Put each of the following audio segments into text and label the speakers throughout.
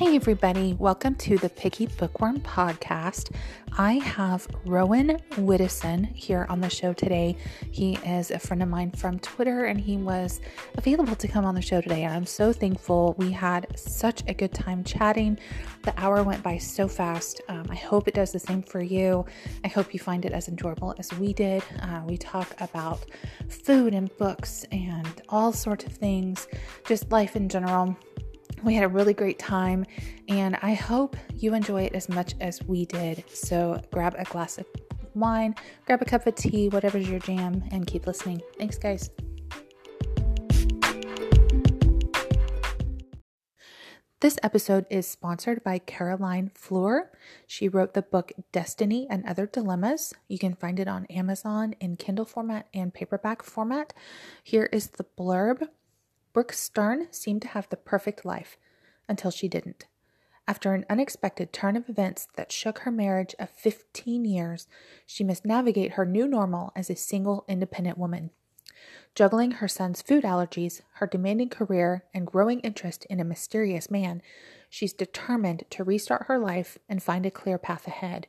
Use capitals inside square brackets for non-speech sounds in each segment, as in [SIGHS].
Speaker 1: Hey, everybody, welcome to the Picky Bookworm podcast. I have Rowan Widuson here on the show today. He is a friend of mine from Twitter and he was available to come on the show today. I'm so thankful. We had such a good time chatting. The hour went by so fast. Um, I hope it does the same for you. I hope you find it as enjoyable as we did. Uh, we talk about food and books and all sorts of things, just life in general. We had a really great time, and I hope you enjoy it as much as we did. So grab a glass of wine, grab a cup of tea, whatever's your jam, and keep listening. Thanks, guys. This episode is sponsored by Caroline Fleur. She wrote the book Destiny and Other Dilemmas. You can find it on Amazon in Kindle format and paperback format. Here is the blurb. Brooke Stern seemed to have the perfect life until she didn't. After an unexpected turn of events that shook her marriage of 15 years, she must navigate her new normal as a single, independent woman. Juggling her son's food allergies, her demanding career, and growing interest in a mysterious man, she's determined to restart her life and find a clear path ahead.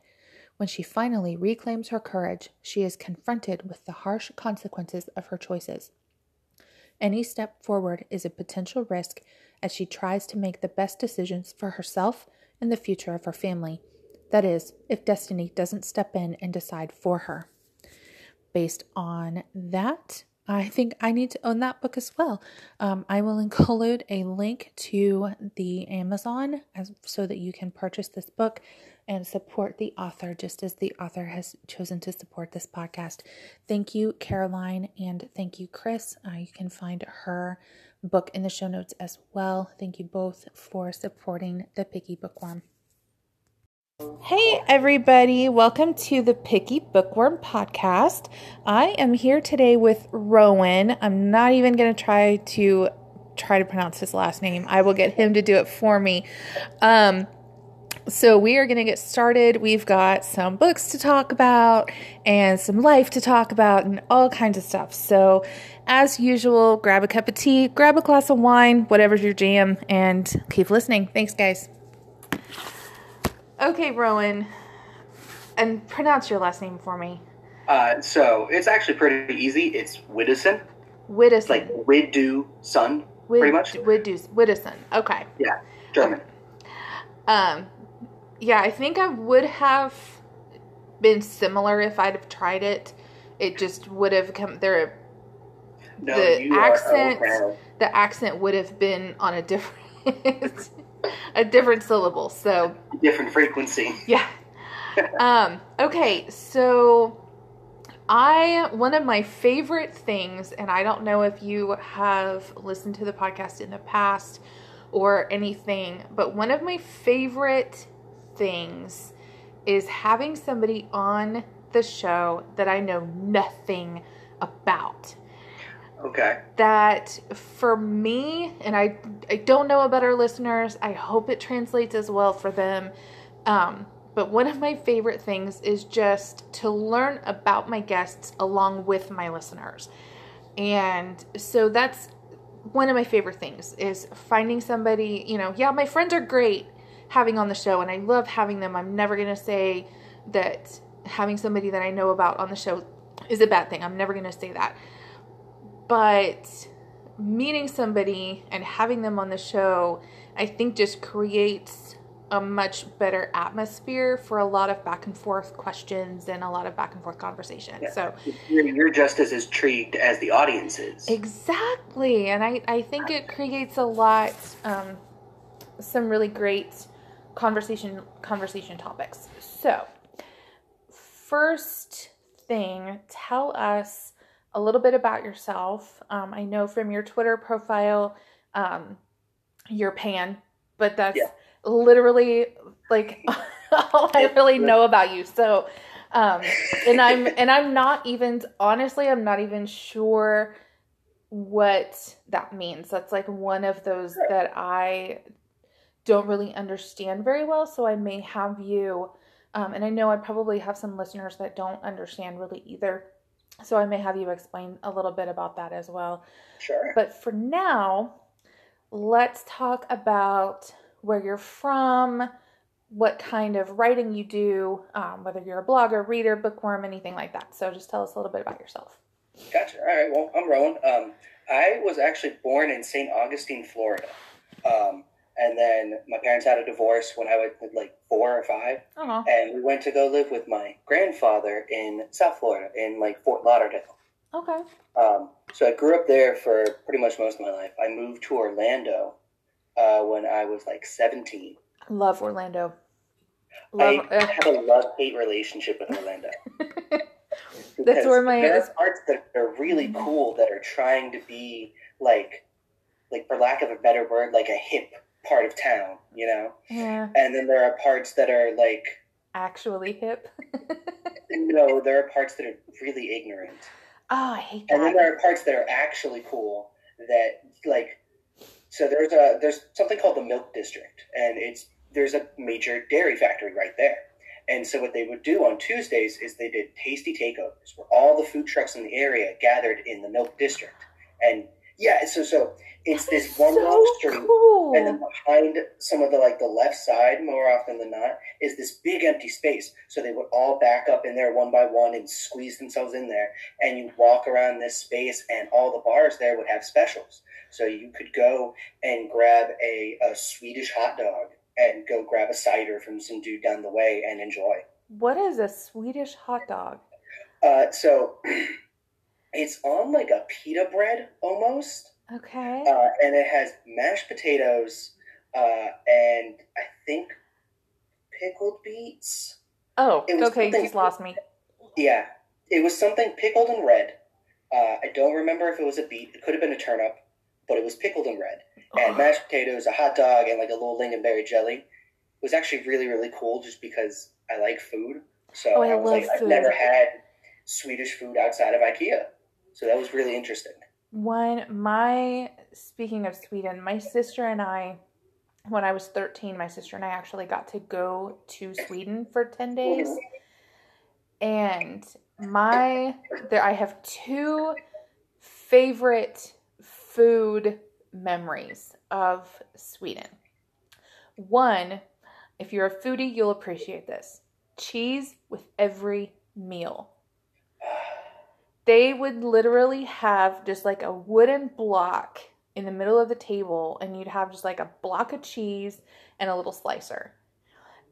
Speaker 1: When she finally reclaims her courage, she is confronted with the harsh consequences of her choices. Any step forward is a potential risk as she tries to make the best decisions for herself and the future of her family. That is, if destiny doesn't step in and decide for her. Based on that, I think I need to own that book as well. Um, I will [LAUGHS] include a link to the Amazon as, so that you can purchase this book and support the author just as the author has chosen to support this podcast. Thank you, Caroline, and thank you, Chris. Uh, you can find her book in the show notes as well. Thank you both for supporting the Picky Bookworm. Hey, everybody, welcome to the Picky Bookworm podcast. I am here today with Rowan. I'm not even going to try to try to pronounce his last name. I will get him to do it for me. Um, so, we are going to get started. We've got some books to talk about and some life to talk about and all kinds of stuff. So, as usual, grab a cup of tea, grab a glass of wine, whatever's your jam, and keep listening. Thanks, guys. Okay, Rowan, and pronounce your last name for me.
Speaker 2: Uh, so, it's actually pretty easy. It's Widdison.
Speaker 1: Widdison.
Speaker 2: It's like Widdu Sun,
Speaker 1: Wid-
Speaker 2: pretty much.
Speaker 1: Widdus- Widdowson. Okay.
Speaker 2: Yeah, German.
Speaker 1: Um, yeah, I think I would have been similar if I'd have tried it. It just would have come there.
Speaker 2: No,
Speaker 1: the accent,
Speaker 2: okay.
Speaker 1: the accent would have been on a different, [LAUGHS] a different syllable. So
Speaker 2: Different frequency.
Speaker 1: yeah. Um, okay, so I one of my favorite things, and I don't know if you have listened to the podcast in the past or anything, but one of my favorite things is having somebody on the show that I know nothing about
Speaker 2: Okay.
Speaker 1: that for me and I I don't know about our listeners. I hope it translates as well for them. Um, but one of my favorite things is just to learn about my guests along with my listeners. And so that's one of my favorite things is finding somebody, you know, yeah, my friends are great having on the show and I love having them. I'm never going to say that having somebody that I know about on the show is a bad thing. I'm never going to say that but meeting somebody and having them on the show i think just creates a much better atmosphere for a lot of back and forth questions and a lot of back and forth conversation
Speaker 2: Yeah.
Speaker 1: so
Speaker 2: You're, you're just as intrigued as the audience is.
Speaker 1: exactly and i i think it creates a lot um some really great conversation conversation topics. So first thing tell us a little bit about yourself. Um, i know from your twitter profile um, you're pan but that's
Speaker 2: Yeah.
Speaker 1: literally like [LAUGHS] all i really know about you. So um, and i'm and i'm not even honestly i'm not even sure what that means. That's like one of those that i don't really understand very well so i may have you um, and i know i probably have some listeners that don't understand really either so i may have you explain a little bit about that as well
Speaker 2: Sure.
Speaker 1: but for now let's talk about where you're from, what kind of writing you do, um, whether you're a blogger, reader, bookworm, anything like that. So just tell us a little bit about yourself.
Speaker 2: Gotcha. All right. Well, I'm Rowan. Um, I was actually born in St. Augustine, Florida. Um, and then my parents had a divorce when I was like four or five.
Speaker 1: Oh,
Speaker 2: And we went to go live with my grandfather in South Florida, in like Fort Lauderdale.
Speaker 1: okay.
Speaker 2: Um, so I grew up there for pretty much most of my life. I moved to Orlando uh, when I was like 17.
Speaker 1: Love Orlando. Love.
Speaker 2: I have a love hate relationship with Orlando. [LAUGHS]
Speaker 1: That's where my-
Speaker 2: there are parts that are really cool that are trying to be like, like for lack of a better word, like a hip part of town, you know.
Speaker 1: yeah.
Speaker 2: And then there are parts that are like,
Speaker 1: Actually hip. [LAUGHS]
Speaker 2: no, there are parts that are really ignorant.
Speaker 1: Oh, I hate
Speaker 2: and then there are parts that are actually cool that like so there's a there's something called the milk district and it's there's a major dairy factory right there and so what they would do on tuesdays is they did tasty takeovers where all the food trucks in the area gathered in the milk district and yeah so so it's this one
Speaker 1: so
Speaker 2: long street
Speaker 1: cool.
Speaker 2: and then behind some of the like the left side more often than not is this big empty space so they would all back up in there one by one and squeeze themselves in there and you walk around this space and all the bars there would have specials so you could go and grab a, a swedish hot dog and go grab a cider from some dude down the way and enjoy
Speaker 1: What is a Swedish hot dog?
Speaker 2: uh, so [CLEARS THROAT] it's on like a pita bread almost
Speaker 1: Okay.
Speaker 2: uh, and it has mashed potatoes uh, and I think pickled beets.
Speaker 1: oh, okay. You just lost me.
Speaker 2: Yeah, it was something pickled and red. Uh, I don't remember if it was a beet. It could have been a turnip, but it was pickled and red. And
Speaker 1: Oh,
Speaker 2: mashed potatoes, a hot dog, and like a little lingonberry jelly. It was actually really really cool, just because I like food. So
Speaker 1: Oh, I
Speaker 2: I was
Speaker 1: love
Speaker 2: like, I've never had Swedish food outside of IKEA, so that was really interesting.
Speaker 1: One, my, speaking of Sweden, my sister and I, when I was 13, my sister and I actually got to go to Sweden for 10 days. And my, there, I have two favorite food memories of Sweden. One, if you're a foodie, you'll appreciate this cheese with every meal they would literally have just like a wooden block in the middle of the table and you'd have just like a block of cheese and a little slicer.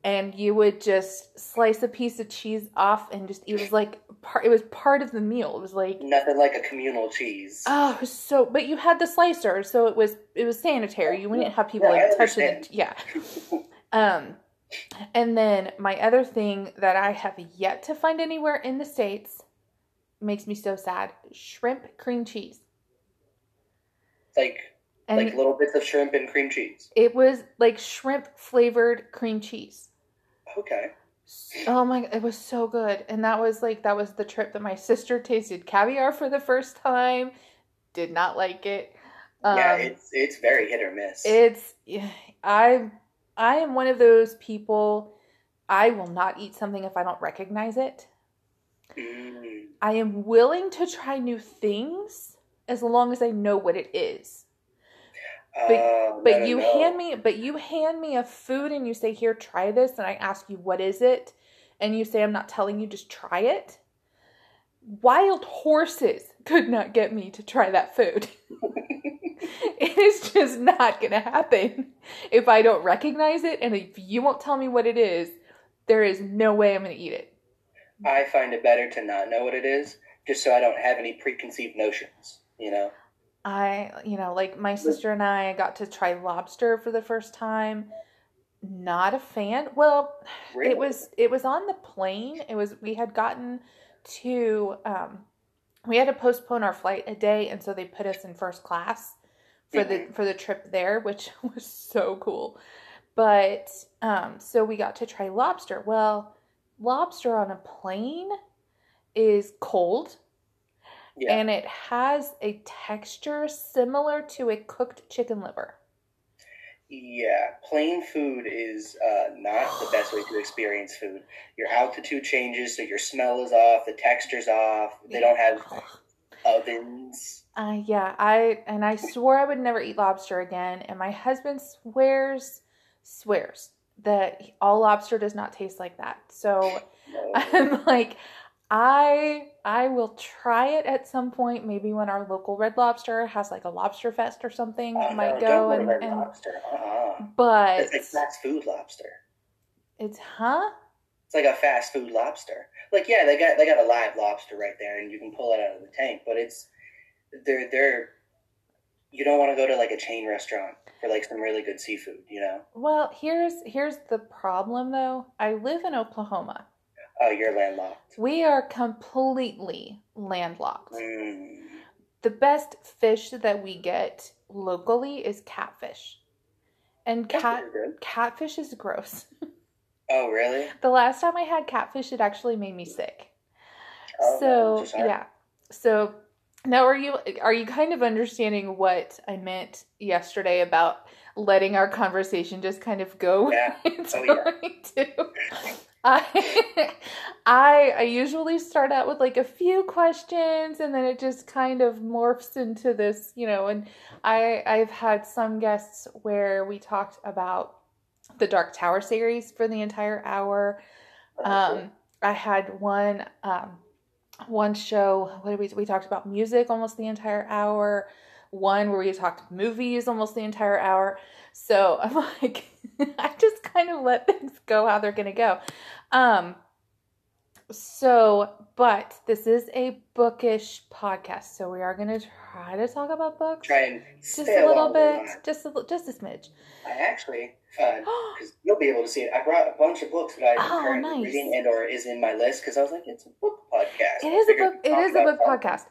Speaker 1: And you would just slice a piece of cheese off and just it was like part it was part of the meal. It was like
Speaker 2: Nothing like a communal cheese.
Speaker 1: oh so but you had the slicer so it was it was sanitary. You wouldn't have people like touching it. yeah. [LAUGHS] Um and then my other thing that i have yet to find anywhere in the states makes me so sad shrimp cream cheese
Speaker 2: like
Speaker 1: and
Speaker 2: like little bits of shrimp and cream cheese.
Speaker 1: it was like shrimp flavored cream cheese
Speaker 2: Okay.
Speaker 1: oh my it was so good and that was like that was the trip that my sister tasted caviar for the first time did not like it um,
Speaker 2: yeah, it's it's very hit or miss.
Speaker 1: It's I I am one of those people I will not eat something if I don't recognize it.
Speaker 2: Mm.
Speaker 1: I am willing to try new things as long as I know what it is. But-
Speaker 2: Oh,
Speaker 1: But you
Speaker 2: no.
Speaker 1: hand me but you hand me a food and you say here try this and I ask you what is it and you say I'm not telling you just try it. Wild horses could not get me to try that food. [LAUGHS] it is just not going to happen if I don't recognize it and if you won't tell me what it is, there is no way I'm going to eat it.
Speaker 2: I find it better to not know what it is, just so I don't have any preconceived notions. You know.
Speaker 1: I, you know, like my sister and I got to try lobster for the first time. Not a fan. Well,
Speaker 2: Really?
Speaker 1: it was it was on the plane. It was we had gotten to um we had to postpone our flight a day and so they put us in first class for the for the trip there, which [LAUGHS] was so cool. But um so we got to try lobster. Well, lobster on a plane is cold
Speaker 2: Yeah.
Speaker 1: and it has a texture similar to a cooked chicken liver.
Speaker 2: Yeah, plane food is uh, not the best way to experience food. Your altitude changes, so your smell is off, the texture's off. They don't have ovens.
Speaker 1: Uh, yeah, I and I swore I would never eat lobster again, and my husband swears swears that all lobster does not taste like that. So [LAUGHS] [LAUGHS] I'm like, I I will try it at some point. Maybe when our local Red Lobster has like a lobster fest or something,
Speaker 2: Oh,
Speaker 1: I might
Speaker 2: no,
Speaker 1: go
Speaker 2: don't
Speaker 1: and,
Speaker 2: Red
Speaker 1: and
Speaker 2: lobster. Uh-uh.
Speaker 1: but
Speaker 2: It's like fast food lobster.
Speaker 1: it's huh?
Speaker 2: It's like a fast food lobster. Like yeah, they got they got a live lobster right there, and you can pull it out of the tank. But it's they're they're you don't want to go to like a chain restaurant for like some really good seafood, you know?
Speaker 1: Well, here's here's the problem though. I live in Oklahoma.
Speaker 2: Oh, you're landlocked.
Speaker 1: We are completely landlocked.
Speaker 2: Mm.
Speaker 1: The best fish that we get locally is catfish. And cat catfish is gross. [LAUGHS]
Speaker 2: Oh, really?
Speaker 1: the last time I had catfish it actually made me sick.
Speaker 2: Oh,
Speaker 1: so yeah. So now are you are you kind of understanding what I meant yesterday about letting our conversation just kind of go [LAUGHS]
Speaker 2: Yeah. [LAUGHS] Oh, yeah. [LAUGHS]
Speaker 1: I, I I usually start out with like a few questions and then it just kind of morphs into this, you know, and I I've had some guests where we talked about the Dark Tower series for the entire hour.
Speaker 2: Oh.
Speaker 1: Um, I had one um, one show. What we we talked about music almost the entire hour. One where we talked movies almost the entire hour. So [LAUGHS] I'm like, [LAUGHS] I just kind of let things go how they're gonna go. Um. So, but this is a bookish podcast, so we are gonna try to talk about books.
Speaker 2: Try and
Speaker 1: just a little bit, just a just a smidge.
Speaker 2: I actually, [GASPS] because you'll be able to see it. I brought a bunch of books that I'm
Speaker 1: Oh,
Speaker 2: currently
Speaker 1: nice.
Speaker 2: reading and or is in my list because I was like, it's a book podcast.
Speaker 1: It is a book. It is a book podcast.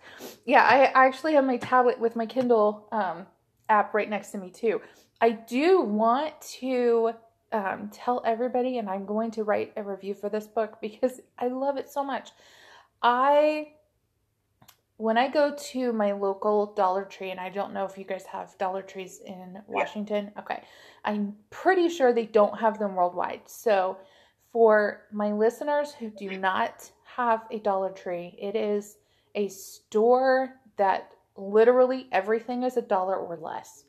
Speaker 1: Yeah, I, I actually have my tablet with my Kindle um, app right next to me too. I do want to um, tell everybody, and I'm going to write a review for this book because I love it so much. I when I go to my local Dollar Tree, and I don't know if you guys have Dollar Trees in Washington. Okay, I'm pretty sure they don't have them worldwide. So for my listeners who do not have a Dollar Tree, it is a store that literally everything is a dollar or less.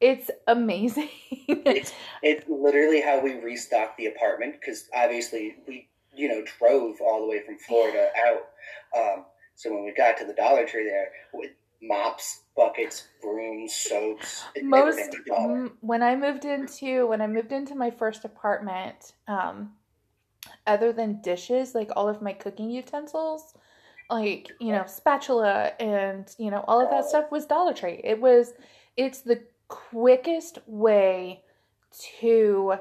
Speaker 1: It's amazing. [LAUGHS]
Speaker 2: It's it's literally how we restocked the apartment because obviously we you know drove all the way from Florida out. Um, so when we got to the Dollar Tree there, with mops, buckets, brooms, soaps,
Speaker 1: Most
Speaker 2: everything was a dollar.
Speaker 1: m- when I moved into when I moved into my first apartment, um, other than dishes, like all of my cooking utensils, like you know spatula and you know all of that stuff was Dollar Tree. It was it's the quickest way to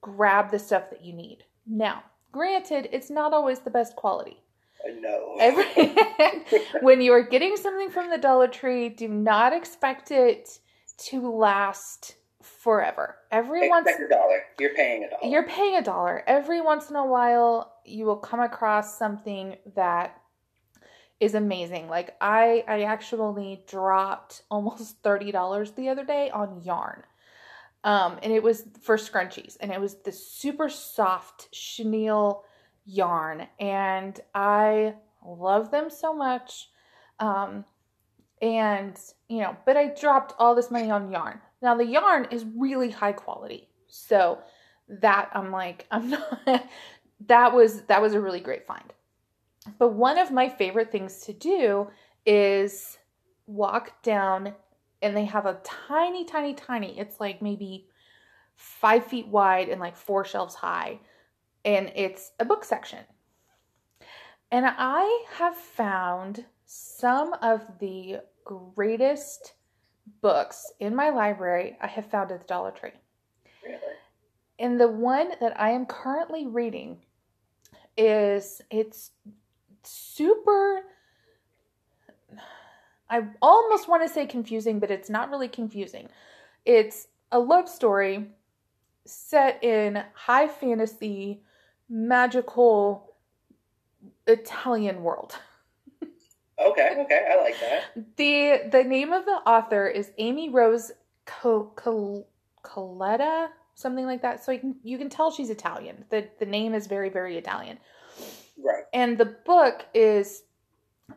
Speaker 1: grab the stuff that you need. Now, granted, it's not always the best quality.
Speaker 2: No. [LAUGHS]
Speaker 1: Every, [LAUGHS] when you are getting something from the Dollar Tree, do not expect it to last forever. Every once
Speaker 2: a dollar. You're paying a dollar.
Speaker 1: you're paying a dollar. Every once in a while, you will come across something that is amazing. Like I, I actually dropped [LAUGHS] almost thirty dollars the other day on yarn, um, and it was for scrunchies, and it was the super soft chenille yarn, and I love them so much. Um, and you know, but I dropped all this money on yarn. Now the yarn is really high quality, so that I'm like, I'm [LAUGHS] not. that was that was a really great find. But one of my favorite things to do is walk down, and they have a tiny, tiny, tiny. It's like maybe five feet wide and like four shelves high, and it's a book section. And I have found some of the greatest books in my library I have found at the Dollar Tree.
Speaker 2: Really?
Speaker 1: And the one that I am currently reading is it's super I almost want to say confusing, but it's not really confusing. It's a love story set in high fantasy, magical Italian world.
Speaker 2: Okay, okay, I like that.
Speaker 1: The the name of the author is Amy Rose Co- Col- Coletta, something like that. So you can you can tell she's Italian. The the name is very very Italian.
Speaker 2: Right.
Speaker 1: And the book is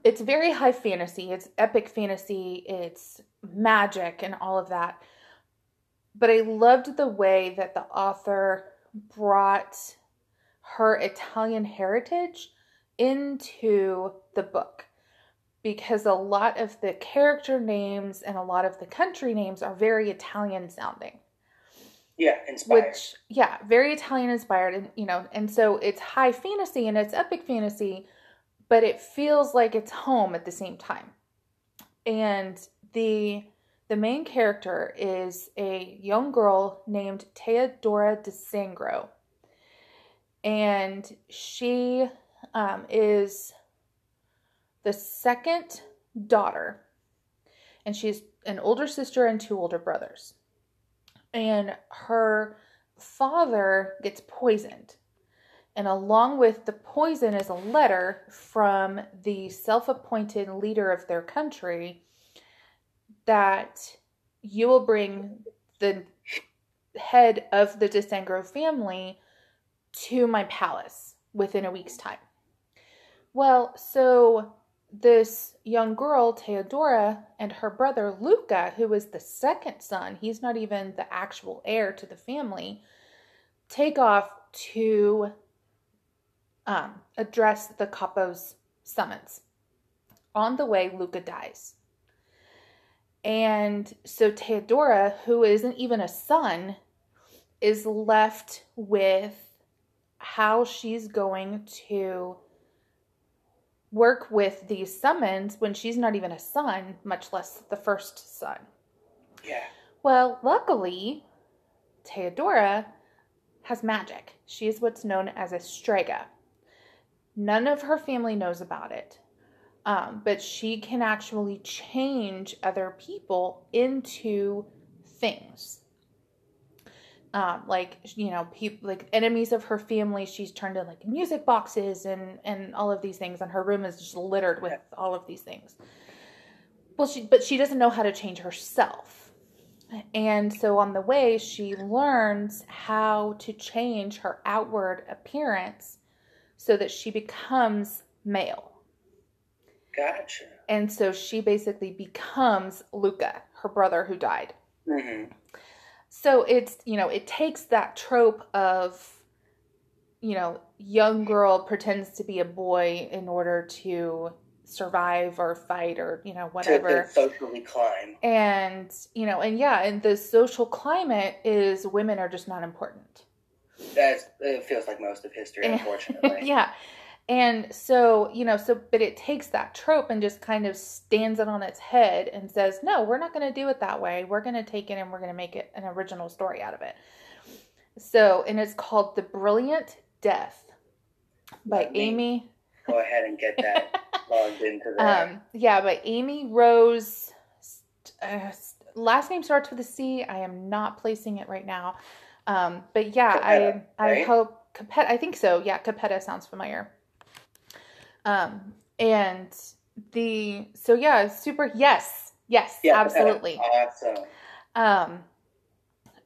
Speaker 1: it's very high fantasy. It's epic fantasy. It's magic and all of that. but I loved the way that the author brought her Italian heritage into the book because a lot of the character names and a lot of the country names are very Italian sounding.
Speaker 2: Yeah, inspired.
Speaker 1: Which yeah, very Italian inspired and you know, and so it's high fantasy and it's epic fantasy, but it feels like it's home at the same time. And the the main character is a young girl named Teodora DiSangro. And she um, is the second daughter, and she's an older sister and two older brothers. And her father gets poisoned. And along with the poison is a letter from the self appointed leader of their country that you will bring the head of the DiSangro family to my palace within a week's time. Well, so this young girl, Theodora, and her brother Luca, who is the second son, he's not even the actual heir to the family, take off to um, address the capo's summons. On the way, Luca dies. And so Theodora, who isn't even a son, is left with how she's going to work with these summons when she's not even a son, much less the first son.
Speaker 2: Yeah.
Speaker 1: Well, luckily, Theodora has magic. She is what's known as a strega. None of her family knows about it, um, but she can actually change other people into things um, like you know people like enemies of her family she's turned in like music boxes and and all of these things and her room is just littered with all of these things. Well she but she doesn't know how to change herself. And so on the way she learns how to change her outward appearance so that she becomes male.
Speaker 2: Gotcha.
Speaker 1: And so she basically becomes luca her brother who died.
Speaker 2: Mm-hmm.
Speaker 1: So it's, you know, it takes that trope of, you know, young girl pretends to be a boy in order to survive or fight or, you know, whatever.
Speaker 2: Socially climb.
Speaker 1: And, you know, and yeah, and the social climate is women are just not important.
Speaker 2: That's, it feels like most of history, [LAUGHS] unfortunately.
Speaker 1: yeah. [LAUGHS] And so, you know, so, but it takes that trope and just kind of stands it on its head and says, no, we're not going to do it that way. We're going to take it and we're going to make it an original story out of it. So, and it's called The Brilliant Death by Amy.
Speaker 2: Go ahead and get that [LAUGHS] logged into there. Um,
Speaker 1: yeah, by Amy Rose. Uh, last name starts with a C. I am not placing it right now. Um, but yeah, Capetta, I I right? hope Capetta. I think so. Yeah, Capetta sounds familiar. Um, and the so yeah, super yes, yes, yeah, absolutely,
Speaker 2: awesome.
Speaker 1: Um,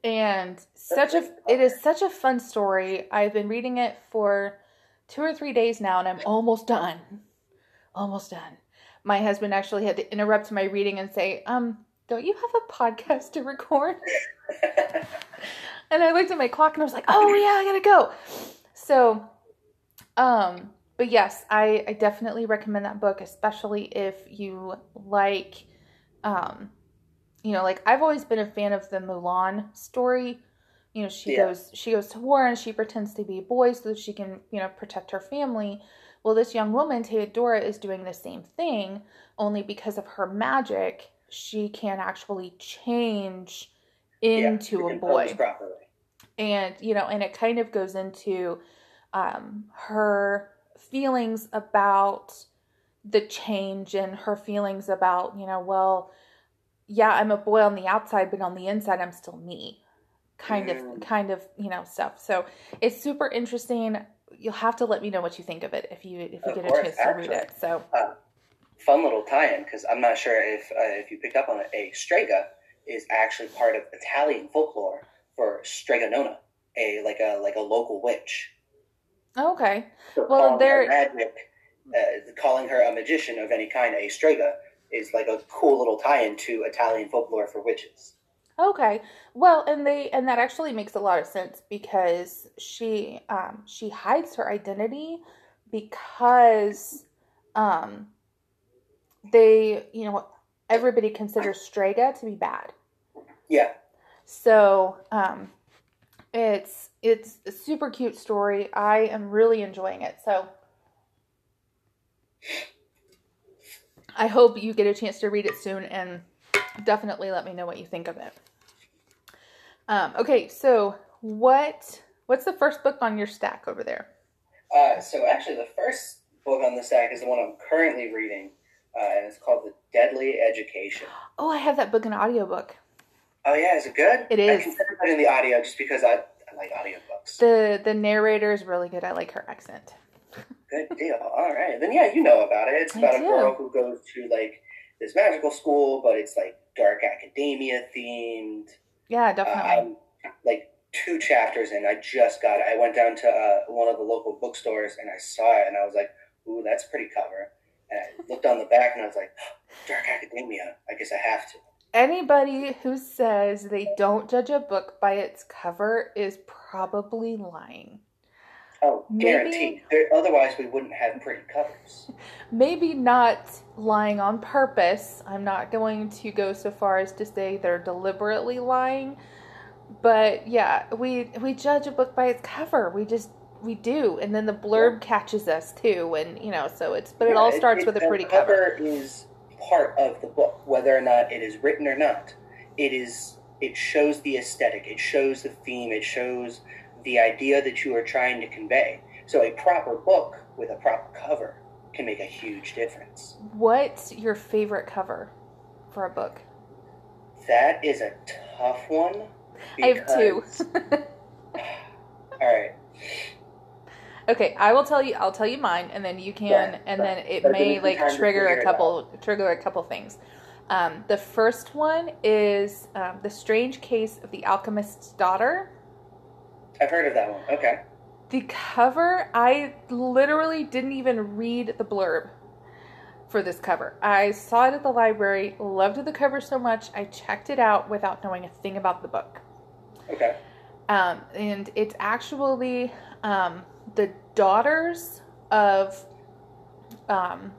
Speaker 1: and such a it is such a fun story. I've been reading it for two or three days now, and I'm almost done. Almost done. My husband actually had to interrupt my reading and say, "Um, don't you have a podcast to record?" [LAUGHS] and I looked at my clock and I was like, "Oh yeah, I gotta go." So, um, but yes, I, I definitely recommend that book, especially if you like, um, you know, like I've always been a fan of the Mulan story. You know, she yeah. goes she goes to war and she pretends to be a boy so that she can you know protect her family. Well, this young woman Theodora is doing the same thing, only because of her magic, she can actually change into yeah, a boy. And you know, and it kind of goes into um, her feelings about the change and her feelings about, you know, well, yeah, I'm a boy on the outside, but on the inside, I'm still me. Kind mm. of, kind of, you know, stuff. So it's super interesting. You'll have to let me know what you think of it if you if you of get course, a chance to read it. So,
Speaker 2: uh, fun little tie-in because I'm not sure if uh, if you picked up on it. A strega is actually part of Italian folklore for strega nonna, a like a like a local witch.
Speaker 1: Okay. So well, they're
Speaker 2: magic, uh, calling her a magician of any kind, a strega, is like a cool little tie-in to Italian folklore for witches.
Speaker 1: Okay. Well, and they and that actually makes a lot of sense because she um she hides her identity because um they, you know, everybody considers Strega to be bad.
Speaker 2: Yeah.
Speaker 1: So, um it's it's a super cute story. I am really enjoying it. So, I hope you get a chance to read it soon and definitely let me know what you think of it. Um, okay, so what what's the first book on your stack over there?
Speaker 2: Uh, so actually, the first book on the stack is the one I'm currently reading, uh, and it's called The Deadly Education.
Speaker 1: Oh, I have that book in audiobook.
Speaker 2: Oh yeah, is it good?
Speaker 1: It is.
Speaker 2: I
Speaker 1: is.
Speaker 2: considered putting the audio just because I, I like audiobooks.
Speaker 1: The the narrator is really good. I like her accent. [LAUGHS]
Speaker 2: Good deal. All right, then yeah, you know about it. It's about a
Speaker 1: do.
Speaker 2: girl who goes to like this magical school, but it's like dark academia themed.
Speaker 1: Yeah, definitely.
Speaker 2: I'm like two chapters and I just got it. I went down to uh, one of the local bookstores and I saw it, and I was like, "Ooh, that's pretty cover." And I looked on the back, and I was like, [GASPS] "Dark academia." I guess I have to.
Speaker 1: Anybody who says they don't judge a book by its cover is probably lying.
Speaker 2: Oh,
Speaker 1: Maybe-
Speaker 2: guaranteed. There, otherwise, we wouldn't have pretty covers. [LAUGHS]
Speaker 1: Maybe not lying on purpose. I'm not going to go so far as to say they're deliberately lying. But yeah, we we judge a book by its cover. We just we do, and then the blurb catches us too, and you know, so it's but it
Speaker 2: Yeah,
Speaker 1: all starts
Speaker 2: it-
Speaker 1: with a pretty cover.
Speaker 2: is part of the book, whether or not it is written or not. It is. It shows the aesthetic. It shows the theme. It shows the idea that you are trying to convey. So a proper book with a proper cover can make a huge difference.
Speaker 1: What's your favorite cover for a book?
Speaker 2: That is a tough one.
Speaker 1: I have two. [LAUGHS]
Speaker 2: All right.
Speaker 1: Okay, I will tell you. I'll tell you mine, and then you can,
Speaker 2: Yeah,
Speaker 1: and then it may like
Speaker 2: some time to
Speaker 1: trigger a couple trigger a couple things. Um, the first one is um, the strange case of the alchemist's daughter.
Speaker 2: I've heard of that one. Okay.
Speaker 1: The cover, I literally didn't even read the blurb for this cover. I saw it at the library, loved the cover so much, I checked it out without knowing a thing about the book.
Speaker 2: Okay.
Speaker 1: Um, and it's actually um, the daughters of um,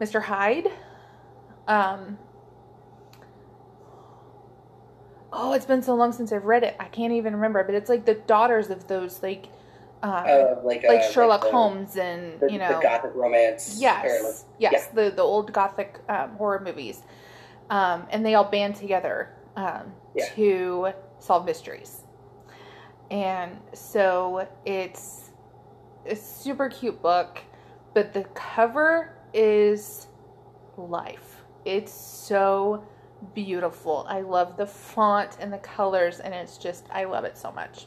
Speaker 1: Mr. Hyde. Um, oh, it's been so long since I've read it. I can't even remember, but it's like the daughters of those like um,
Speaker 2: Uh, like
Speaker 1: like
Speaker 2: uh,
Speaker 1: Sherlock
Speaker 2: the-
Speaker 1: Holmes and
Speaker 2: The,
Speaker 1: you know
Speaker 2: the gothic romance.
Speaker 1: Yes, yes, the the old gothic um, horror movies, um, and they all band together um,
Speaker 2: Yeah.
Speaker 1: to solve mysteries, and so it's a super cute book, but the cover is life. It's so beautiful. I love the font and the colors, and it's just I love it so much.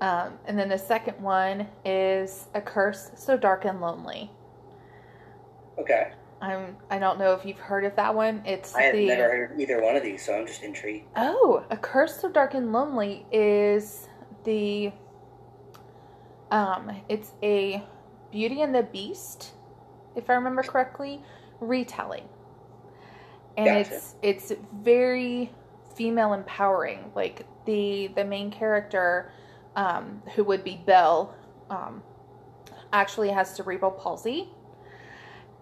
Speaker 1: Um, and then the second one is A Curse So Dark and Lonely.
Speaker 2: Okay.
Speaker 1: I'm I don't know if you've heard of that one. It's
Speaker 2: I have
Speaker 1: the
Speaker 2: never heard either one of these, so I'm just intrigued.
Speaker 1: Oh, A Curse So Dark and Lonely is the um it's a Beauty and the Beast, if I remember correctly, retelling. And
Speaker 2: Gotcha.
Speaker 1: it's it's very female empowering. Like the the main character um who would be Belle um actually has cerebral palsy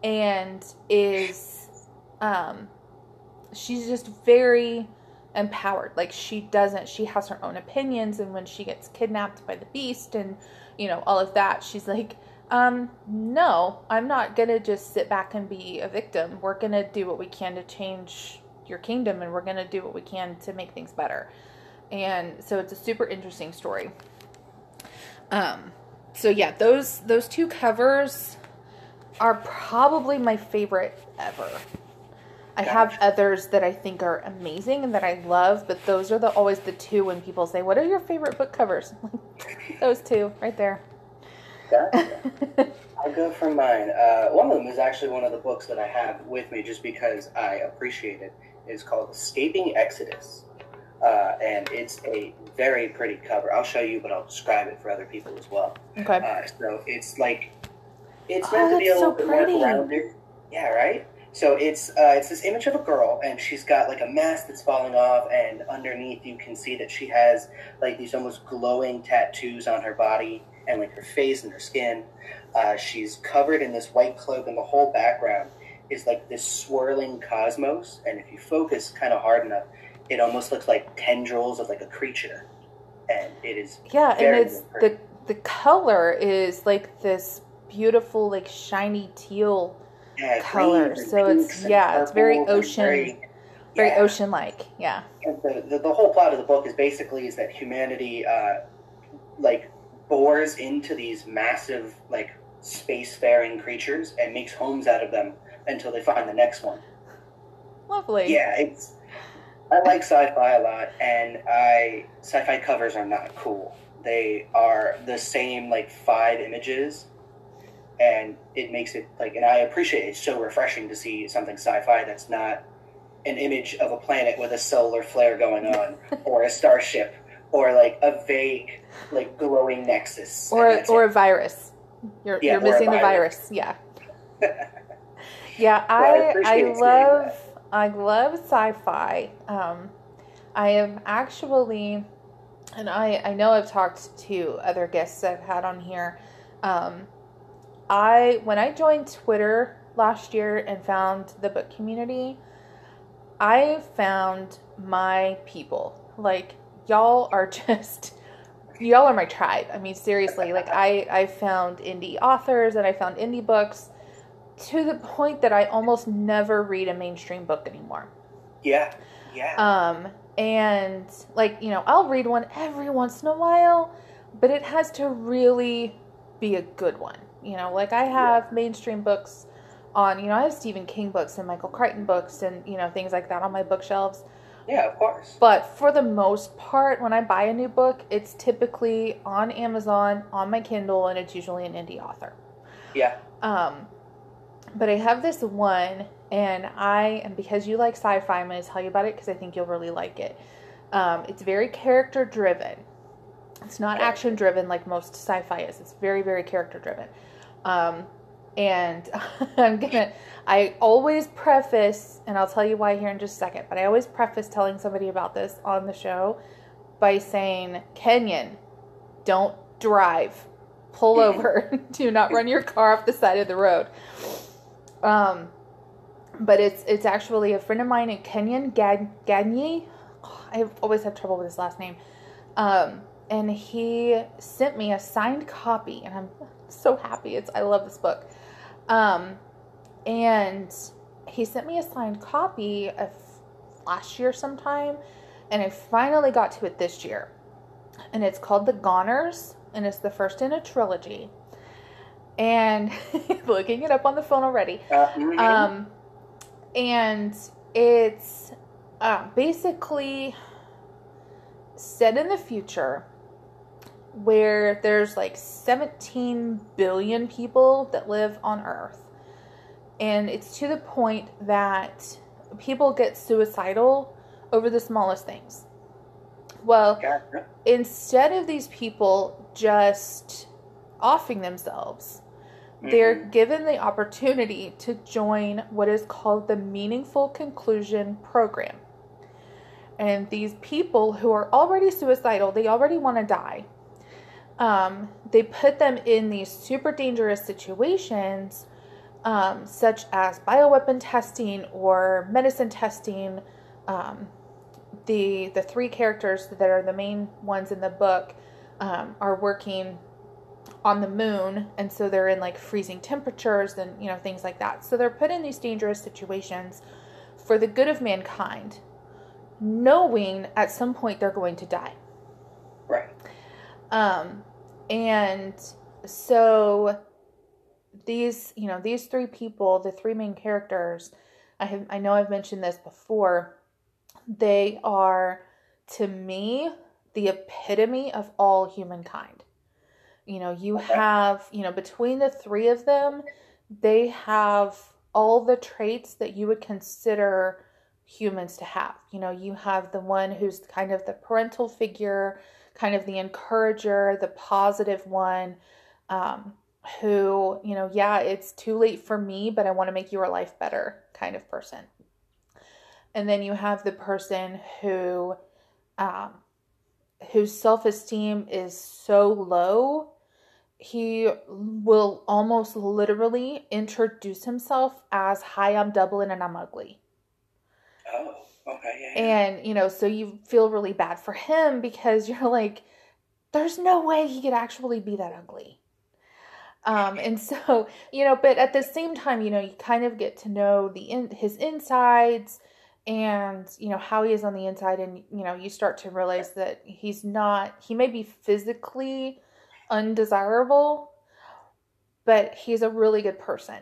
Speaker 1: and is um she's just very empowered. Like she doesn't she has her own opinions and when she gets kidnapped by the beast and you know all of that she's like um no i'm not gonna just sit back and be a victim. We're gonna do what we can to change your kingdom and we're gonna do what we can to make things better. And so it's a super interesting story. Um so yeah those those two covers are probably my favorite ever I have others that I think are amazing and that I love, but those are the always the two when people say, "What are your favorite book covers?" [LAUGHS] those two right there.
Speaker 2: Gotcha. [LAUGHS] I'll go for mine. Uh, one of them is actually one of the books that I have with me just because I appreciate it. It's called Escaping Exodus. Uh, and it's a very pretty cover. I'll show you, but I'll describe it for other people as well.
Speaker 1: okay.
Speaker 2: Uh, so it's like, it's
Speaker 1: Oh,
Speaker 2: meant to be a
Speaker 1: that's so
Speaker 2: little bit more
Speaker 1: pretty.
Speaker 2: grounded. Yeah, right? So it's uh, it's this image of a girl, and she's got like a mask that's falling off, and underneath you can see that she has like these almost glowing tattoos on her body, and like her face and her skin. Uh, she's covered in this white cloak, and the whole background is like this swirling cosmos. And if you focus kind of hard enough, it almost looks like tendrils of like a creature, and it is
Speaker 1: Yeah, and it's the the color is like this beautiful, like shiny teal,
Speaker 2: yeah,
Speaker 1: color, so it's- yeah, it's very ocean-
Speaker 2: very-
Speaker 1: very
Speaker 2: yeah.
Speaker 1: ocean like. Yeah.
Speaker 2: The, the, the whole plot of the book is basically is that humanity uh, like bores into these massive like spacefaring creatures and makes homes out of them until they find the next one.
Speaker 1: Lovely.
Speaker 2: Yeah, it's I like sci-fi a lot, and I sci-fi covers are not cool. They are the same like five images, and it makes it like, and I appreciate it. It's so refreshing to see something sci-fi that's not an image of a planet with a solar flare going on, or a starship, or like a vague like glowing nexus.
Speaker 1: Or or
Speaker 2: it.
Speaker 1: a virus. You're
Speaker 2: Yeah,
Speaker 1: you're missing the
Speaker 2: virus.
Speaker 1: virus. Yeah. [LAUGHS] yeah,
Speaker 2: I
Speaker 1: I I love. I love sci-fi. Um, I am actually, and I I know I've talked to other guests I've had on here. Um, I when I joined Twitter last year and found the book community, I found my people. Like y'all are [LAUGHS] just y'all are my tribe. I mean seriously, like I I found indie authors and I found indie books to the point that I almost never read a mainstream book anymore.
Speaker 2: yeah, yeah.
Speaker 1: Um, and like, you know, I'll read one every once in a while, but it has to really be a good one. You know, like I have mainstream books on, you know, I have Stephen King books and Michael Crichton books and, you know, things like that on my bookshelves.
Speaker 2: yeah, of course.
Speaker 1: But for the most part, when I buy a new book, it's typically on Amazon, on my Kindle, and it's usually an indie author.
Speaker 2: Yeah,
Speaker 1: Um, but I have this one, and I, and because you like sci fi, I'm going to tell you about it because I think you'll really like it. Um, it's very character driven. It's not action driven like most sci fi is, it's very, very character driven. Um, and [LAUGHS] I'm gonna, I always preface, and I'll tell you why here in just a second, but I always preface telling somebody about this on the show by saying, Kenyon, don't drive. Pull [LAUGHS] over. [LAUGHS] Do not run your car off the side of the road. Um, but it's it's actually a friend of mine in Kenyon Gag- Gagne. Oh, [SIGHS] I've always had trouble with his last name. Um, and he sent me a signed copy, and I'm so happy. It's I love this book. Um, and he sent me a signed copy of last year sometime, and I finally got to it this year. And it's called The Goners, and it's the first in a trilogy. And [LAUGHS] looking it up on the phone already.
Speaker 2: uh, mhm.
Speaker 1: Um, and it's uh, basically set in the future where there's like 17 billion people that live on Earth. And it's to the point that people get suicidal over the smallest things. Well,
Speaker 2: Gotcha.
Speaker 1: instead of these people just offing themselves, they're
Speaker 2: Mhm.
Speaker 1: given the opportunity to join what is called the Meaningful Conclusion Program. And these people who are already suicidal, they already want to die. Um, they put them in these super dangerous situations, um, such as bioweapon testing or medicine testing. Um, the the three characters that are the main ones in the book um, are working on the moon and so they're in like freezing temperatures and you know things like that so they're put in these dangerous situations for the good of mankind knowing at some point they're going to die
Speaker 2: Right.
Speaker 1: um and so these you know these three people the three main characters i have i know i've mentioned this before they are to me the epitome of all humankind you know you
Speaker 2: Okay.
Speaker 1: have you know between the three of them they have all the traits that you would consider humans to have you know you have the one who's kind of the parental figure kind of the encourager the positive one um, who, you know, yeah, it's too late for me, but I want to make your life better kind of person. And then you have the person who, um, whose self esteem is so low, he will almost literally introduce himself as, Hi, I'm Dublin and I'm ugly.
Speaker 2: Oh, okay. Yeah,
Speaker 1: And, you know, so you feel really bad for him because [LAUGHS] you're like, there's no way he could actually be that ugly. Um, and so, you know, but at the same time, you know, you kind of get to know the in, his insides and, you know, how he is on the inside. And, you know, you start to realize that he's not, he may be physically undesirable, but he's a really good person,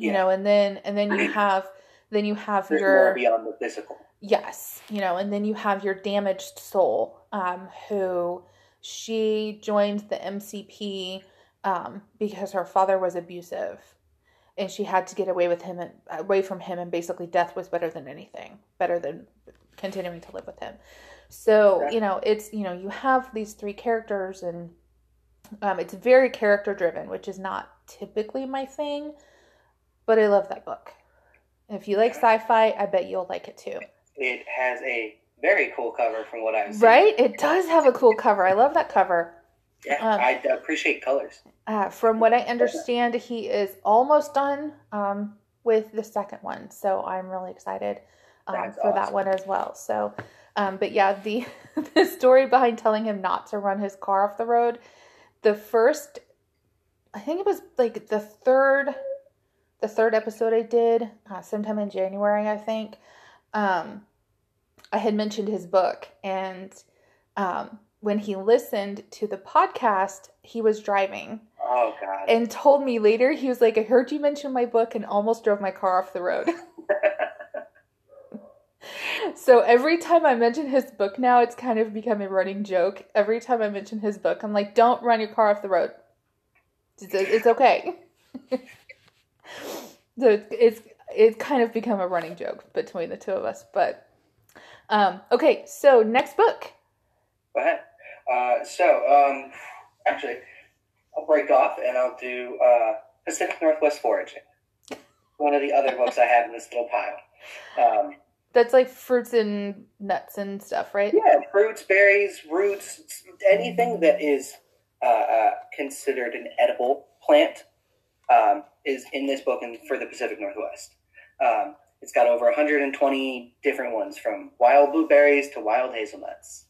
Speaker 1: you
Speaker 2: Yeah.
Speaker 1: know, and then, and then you [CLEARS THROAT] have, then you have
Speaker 2: There's
Speaker 1: your,
Speaker 2: beyond the physical.
Speaker 1: Yes, you know, and then you have your damaged soul, um, who she joined the MCP um, because her father was abusive, and she had to get away with him and away from him, and basically death was better than anything, better than continuing to live with him. So
Speaker 2: Okay.
Speaker 1: you know, it's you know, you have these three characters, and um, it's very character driven, which is not typically my thing, but I love that book. If you like sci-fi, I bet you'll like it too.
Speaker 2: It has a very cool cover from what I've seen.
Speaker 1: Right? It does have a cool cover. I love that cover.
Speaker 2: Yeah,
Speaker 1: Um,
Speaker 2: I appreciate colors.
Speaker 1: Uh, from what I understand, he is almost done um, with the second one, so I'm really excited um, for that one as well. So, um, but yeah, the [LAUGHS] the story behind telling him not to run his car off the road. The first, I think it was like the third, the third episode I did uh, sometime in January, I think. Um, I had mentioned his book, and um, when he listened to the podcast, he was driving
Speaker 2: Oh God.
Speaker 1: and told me later he was like i heard you mention my book and almost drove my car off the road [LAUGHS] so every time i mention his book now it's kind of become a running joke every time i mention his book i'm like don't run your car off the road it's, it's okay [LAUGHS] [LAUGHS] so it's, it's kind of become a running joke between the two of us but um okay so next book
Speaker 2: Go ahead. Uh, so, um, actually, I'll break off and I'll do uh, Pacific Northwest Foraging. One of the other [LAUGHS] books I have in this little pile. Um,
Speaker 1: that's like fruits and nuts and stuff right
Speaker 2: yeah, fruits, berries, roots, anything that is uh, uh, considered an edible plant um, is in this book and for the Pacific Northwest. Um, it's got over 120 different ones, from wild blueberries to wild hazelnuts.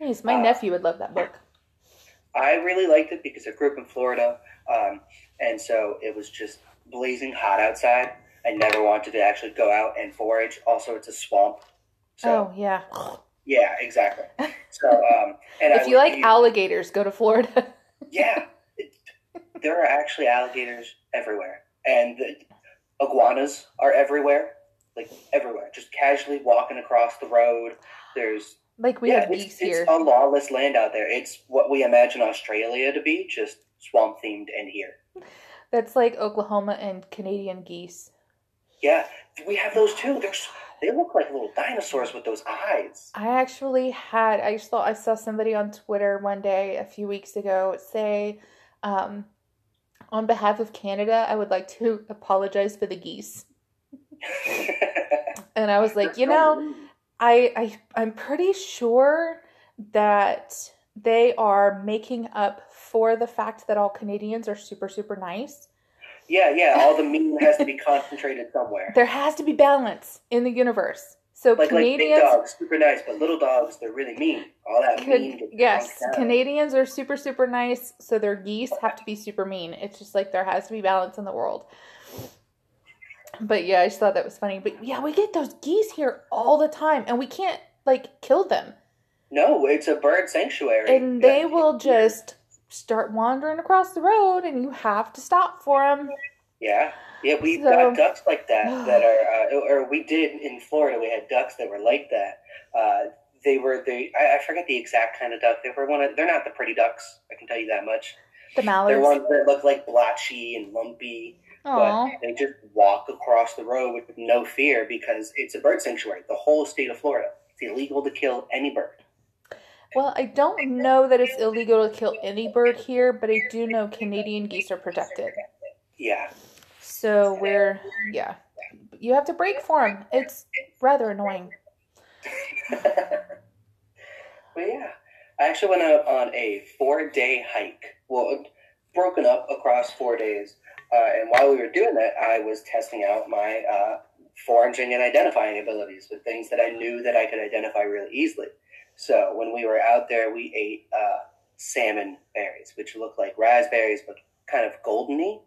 Speaker 1: Nice. My
Speaker 2: Uh,
Speaker 1: nephew would love that book.
Speaker 2: I really liked it because I grew up in Florida, um, and so it was just blazing hot outside. I never wanted to actually go out and forage. Also, it's a swamp, so
Speaker 1: oh yeah. [SIGHS]
Speaker 2: yeah, exactly. So, [LAUGHS] um, and I
Speaker 1: if you like alligators, go to Florida. [LAUGHS]
Speaker 2: yeah, it, there are actually alligators everywhere, and the iguanas are everywhere, like everywhere. Just casually walking across the road. There's
Speaker 1: like we
Speaker 2: yeah,
Speaker 1: have
Speaker 2: it's,
Speaker 1: geese
Speaker 2: it's a lawless land out there. It's what we imagine Australia to be, just swamp themed and here.
Speaker 1: That's like Oklahoma and Canadian geese.
Speaker 2: Yeah, we have those too. They're they look like little dinosaurs with those eyes.
Speaker 1: I actually had I just thought I saw somebody on Twitter one day a few weeks ago say, um, on behalf of Canada, I would like to apologize for the geese. [LAUGHS] And I was like, you know, I, I I'm pretty sure that they are making up for the fact that all Canadians are super super nice.
Speaker 2: yeah, yeah. All the meat has to be concentrated somewhere.
Speaker 1: There has to be balance in the universe. So
Speaker 2: Like like big dogs, super nice, but little dogs, they're really mean. All that mean.
Speaker 1: could
Speaker 2: gets
Speaker 1: yes. Canadians are super super nice, so their geese have to be super mean. It's just like there has to be balance in the world. But yeah, I just thought that was funny. But yeah, we get those geese here all the time and we can't like kill them.
Speaker 2: No, it's a bird sanctuary.
Speaker 1: and they will just start wandering across the road and you have to stop for them
Speaker 2: Yeah, yeah. We've
Speaker 1: So-
Speaker 2: got ducks like that that are, [GASPS] uh, or we did in Florida. We had ducks that were like that. Uh, they were the I, I forget the exact kind of duck. They were one of. They're not the pretty ducks. I can tell you that much.
Speaker 1: the mallards.
Speaker 2: They're ones that look like blotchy and lumpy.
Speaker 1: Aw.
Speaker 2: but they just walk across the road with no fear because it's a bird sanctuary. The whole state of Florida, it's illegal to kill any bird.
Speaker 1: Well, I don't know that it's illegal to kill any bird here, but I do know Canadian geese are protected.
Speaker 2: Yeah.
Speaker 1: So we're yeah, you have to break for them. It's rather annoying. [LAUGHS]
Speaker 2: but yeah, I actually went out on a four day hike. Well, broken up across four days. Uh, and while we were doing that, I was testing out my uh, foraging and identifying abilities with things that I knew that I could identify really easily. So when we were out there, we ate uh, salmon berries, which look like raspberries but kind of goldeny,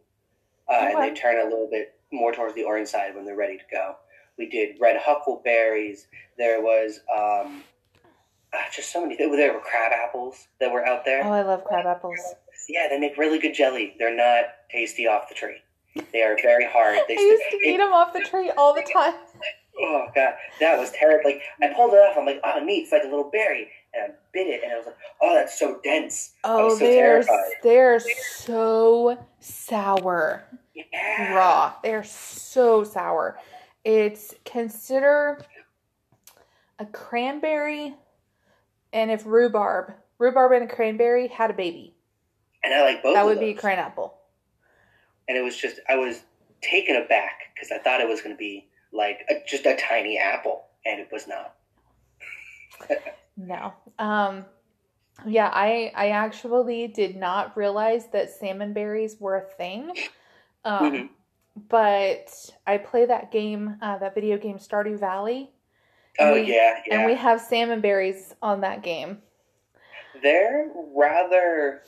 Speaker 2: uh, okay. and they turn a little bit more towards the orange side when they're ready to go. We did red huckleberries. There was um, uh, just so many. [LAUGHS] There were crab apples that were out there.
Speaker 1: Oh, I love crab apples.
Speaker 2: Yeah, they make really good jelly. They're not tasty off the tree. They are very hard. They [LAUGHS]
Speaker 1: I used to eat them off the tree all the time. [LAUGHS]
Speaker 2: Oh god, that was terrible. Like I pulled it off. I'm like, oh neat. It's like a little berry, and I bit it, and I was like, oh, that's so dense.
Speaker 1: Oh, so they're they're so sour.
Speaker 2: Yeah.
Speaker 1: Raw. They're so sour. It's consider a cranberry, and if rhubarb, rhubarb and a cranberry had a baby.
Speaker 2: And I like both.
Speaker 1: That would
Speaker 2: those.
Speaker 1: be cran apple.
Speaker 2: And it was just I was taken aback because I thought it was going to be like a, just a tiny apple, and it was not. [LAUGHS]
Speaker 1: no. Um, yeah, I I actually did not realize that salmon berries were a thing. Um, mm-hmm. But I play that game, uh, that video game Stardew Valley.
Speaker 2: Oh we, yeah,
Speaker 1: yeah. And we have salmon berries on that game.
Speaker 2: They're rather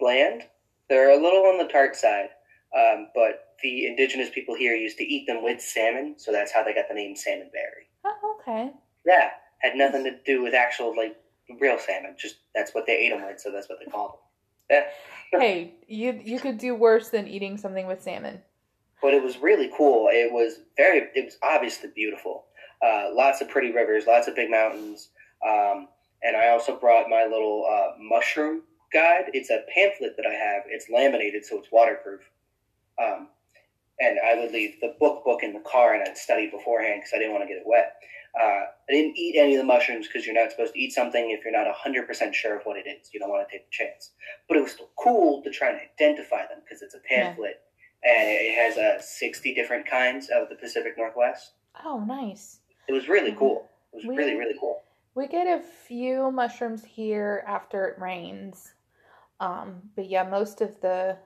Speaker 2: bland. They're a little on the tart side, um, but the indigenous people here used to eat them with salmon, so that's how they got the name salmon berry.
Speaker 1: Oh, okay.
Speaker 2: Yeah, had nothing to do with actual like real salmon. Just that's what they ate them with, so that's what they called them.
Speaker 1: Yeah. [LAUGHS] hey, you you could do worse than eating something with salmon.
Speaker 2: But it was really cool. It was very. It was obviously beautiful. Uh, lots of pretty rivers, lots of big mountains, um, and I also brought my little uh, mushroom guide. It's a pamphlet that I have. It's laminated, so it's waterproof. Um, and I would leave the book book in the car and I'd study beforehand because I didn't want to get it wet. Uh, I didn't eat any of the mushrooms because you're not supposed to eat something if you're not 100% sure of what it is. You don't want to take a chance. But it was still cool to try and identify them because it's a pamphlet yeah. and it has uh, 60 different kinds of the Pacific Northwest.
Speaker 1: Oh, nice.
Speaker 2: It was really cool. It was we, really, really cool.
Speaker 1: We get a few mushrooms here after it rains. Um, but yeah, most of the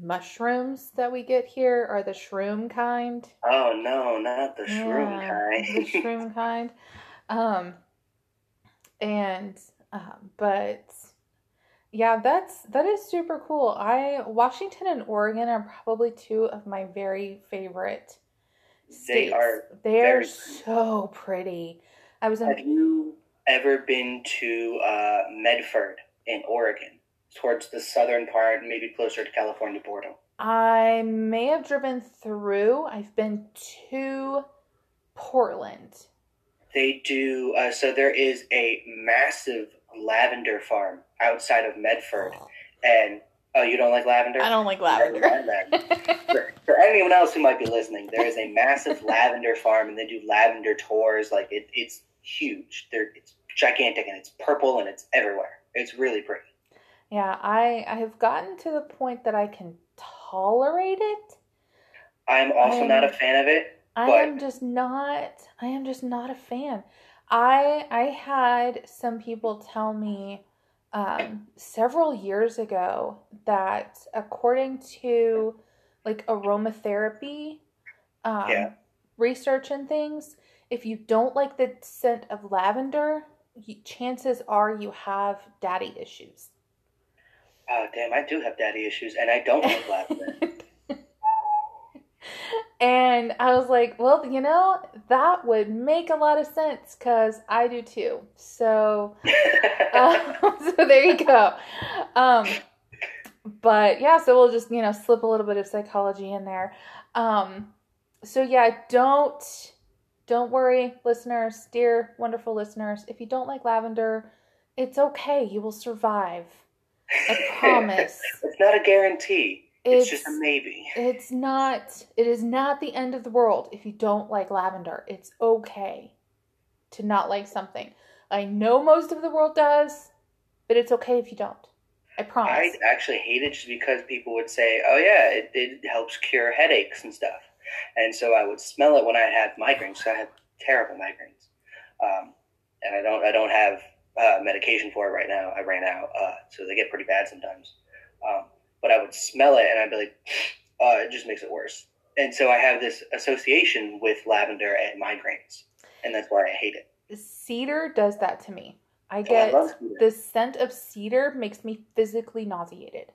Speaker 1: mushrooms that we get here are the shroom kind.
Speaker 2: Oh no, not the shroom yeah, kind.
Speaker 1: the [LAUGHS] shroom kind. Um, and uh, but yeah, that's that is super cool. I Washington and Oregon are probably two of my very favorite states.
Speaker 2: They are.
Speaker 1: They are so pretty. I was.
Speaker 2: In, Have you ever been to uh, Medford in Oregon? Towards the southern part, maybe closer to California border.
Speaker 1: I may have driven through. I've been to Portland.
Speaker 2: They do. Uh, so there is a massive lavender farm outside of Medford, and oh, you don't like lavender?
Speaker 1: I don't like lavender. [LAUGHS]
Speaker 2: for, for, anyone else who might be listening, there is a massive [LAUGHS] lavender farm, and they do lavender tours. Like it, it's huge. They're it's gigantic, and it's purple, and it's everywhere. It's really pretty.
Speaker 1: Yeah, I I have gotten to the point that I can tolerate it.
Speaker 2: I'm also I'm, not a fan of it.
Speaker 1: I
Speaker 2: but...
Speaker 1: am just not I am just not a fan. I I had some people tell me um, several years ago that according to like aromatherapy um, yeah. research and things, if you don't like the scent of lavender, chances are you have daddy issues.
Speaker 2: Oh damn! I do have daddy issues, and I don't like lavender. [LAUGHS]
Speaker 1: and I was like, well, you know, that would make a lot of sense because I do too. So, [LAUGHS] uh, [LAUGHS] so there you go. Um, but yeah, so we'll just you know slip a little bit of psychology in there. Um, so yeah, don't don't worry, listeners, dear wonderful listeners. If you don't like lavender, it's okay. You will survive. I promise. [LAUGHS]
Speaker 2: it's not a guarantee. It's, it's, just a maybe.
Speaker 1: It's not. It is not the end of the world if you don't like lavender. It's okay to not like something. I know most of the world does. but it's okay if you don't. I promise.
Speaker 2: I actually hate it just because people would say, "Oh yeah, it, it helps cure headaches and stuff," and so I would smell it when I had migraines. So I had terrible migraines, um, and I don't I don't have uh, medication for it right now. I ran out, uh, so they get pretty bad sometimes. Um, but I would smell it, and I'd be like, [SIGHS] uh, "It just makes it worse." And so I have this association with lavender and migraines, and that's why I hate it.
Speaker 1: Cedar does that to me. I
Speaker 2: Oh, I
Speaker 1: get
Speaker 2: love
Speaker 1: the scent of cedar makes me physically nauseated.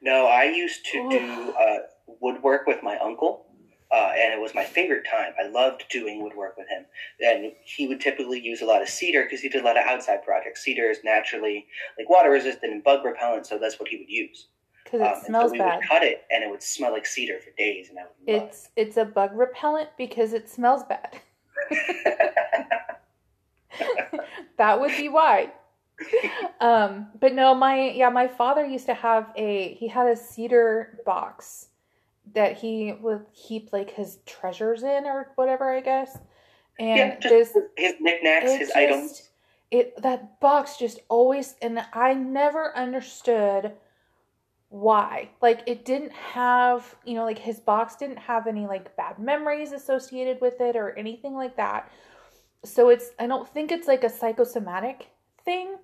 Speaker 2: No, I used to do uh, woodwork with my uncle, uh, and it was my favorite time. I loved doing woodwork with him, and he would typically use a lot of cedar because he did a lot of outside projects. Cedar is naturally like water resistant and bug repellent, so that's what he would use.
Speaker 1: Because
Speaker 2: Um,
Speaker 1: it
Speaker 2: and so we
Speaker 1: bad.
Speaker 2: would cut it, and it would smell like cedar for days, and I would love
Speaker 1: It's it's a bug repellent because it smells bad. [LAUGHS] [LAUGHS] that would be why. Um, but no, my yeah, my father used to have a he had a cedar box that he would keep like his treasures in or whatever, I guess. And
Speaker 2: yeah, just
Speaker 1: this
Speaker 2: his knickknacks, his
Speaker 1: just-
Speaker 2: items.
Speaker 1: It that box just always and I never understood why. Like it didn't have, you know, like his box didn't have any like bad memories associated with it or anything like that. So it's I don't think it's like a psychosomatic thing.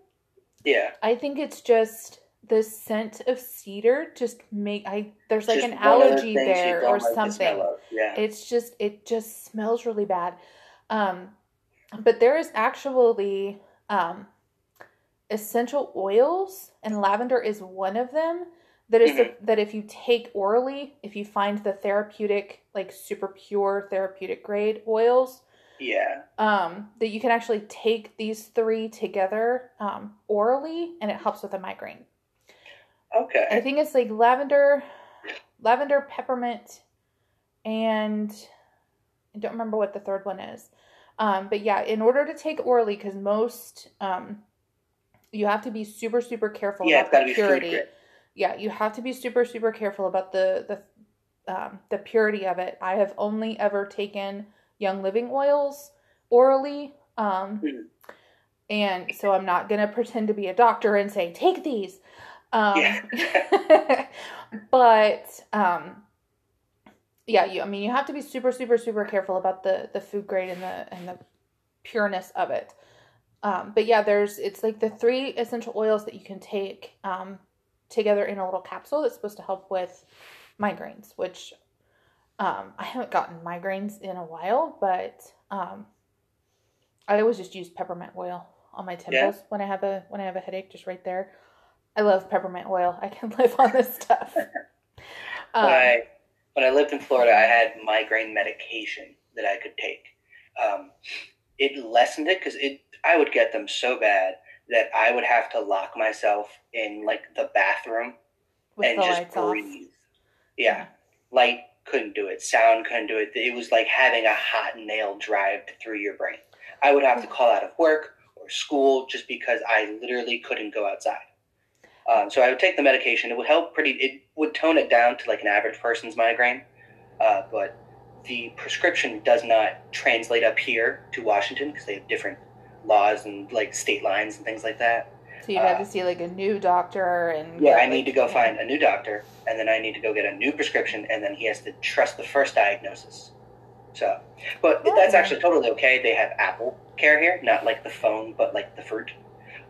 Speaker 2: Yeah,
Speaker 1: I think it's just the scent of cedar just make I there's like
Speaker 2: Just
Speaker 1: an
Speaker 2: the
Speaker 1: allergy there or
Speaker 2: like
Speaker 1: something
Speaker 2: of. Yeah,
Speaker 1: it's just it just smells really bad um but there is actually um essential oils and lavender is one of them that is
Speaker 2: Mhm.
Speaker 1: that if you take orally if you find the therapeutic like super pure therapeutic grade oils
Speaker 2: yeah.
Speaker 1: um that you can actually take these three together um orally and it helps with a migraine
Speaker 2: Okay.
Speaker 1: I think it's like lavender, lavender, peppermint, and I don't remember what the third one is. Um, but yeah, in order to take orally, because most um, you have to be super super careful
Speaker 2: yeah,
Speaker 1: about
Speaker 2: to
Speaker 1: the purity. Yeah, you have to be super super careful about the the um, the purity of it. I have only ever taken Young Living oils orally. Um,
Speaker 2: Mhm.
Speaker 1: and so I'm not gonna pretend to be a doctor and say take these. Um,
Speaker 2: Yeah. [LAUGHS]
Speaker 1: but um, yeah, you. I mean, you have to be super, super, super careful about the the food grade and the and the pureness of it. Um, but yeah, there's it's like the three essential oils that you can take um, together in a little capsule that's supposed to help with migraines. Which um, I haven't gotten migraines in a while, but um, I always just use peppermint oil on my temples when I have a when I have a headache, just right there. I love peppermint oil. I can [LAUGHS] live on this stuff. [LAUGHS] Um,
Speaker 2: when I when I lived in Florida, I had migraine medication that I could take. Um, it lessened it because it I would get them so bad that I would have to lock myself in like the bathroom
Speaker 1: with
Speaker 2: and
Speaker 1: the
Speaker 2: just breathe. Yeah, light couldn't do it. Sound couldn't do it. It was like having a hot nail drive through your brain. I would have to call out of work or school just because I literally couldn't go outside. Um, so I would take the medication. It would help pretty. It would tone it down to like an average person's migraine, uh, but the prescription does not translate up here to Washington because they have different laws and like state lines and things like that.
Speaker 1: So you'd have
Speaker 2: Uh,
Speaker 1: to see like a new doctor and
Speaker 2: Yeah, I need to go
Speaker 1: yeah.
Speaker 2: find a new doctor, and then I need to go get a new prescription, and then he has to trust the first diagnosis. So, but
Speaker 1: Oh.
Speaker 2: that's actually totally okay. They have Apple Care here, not like the phone, but like the fruit,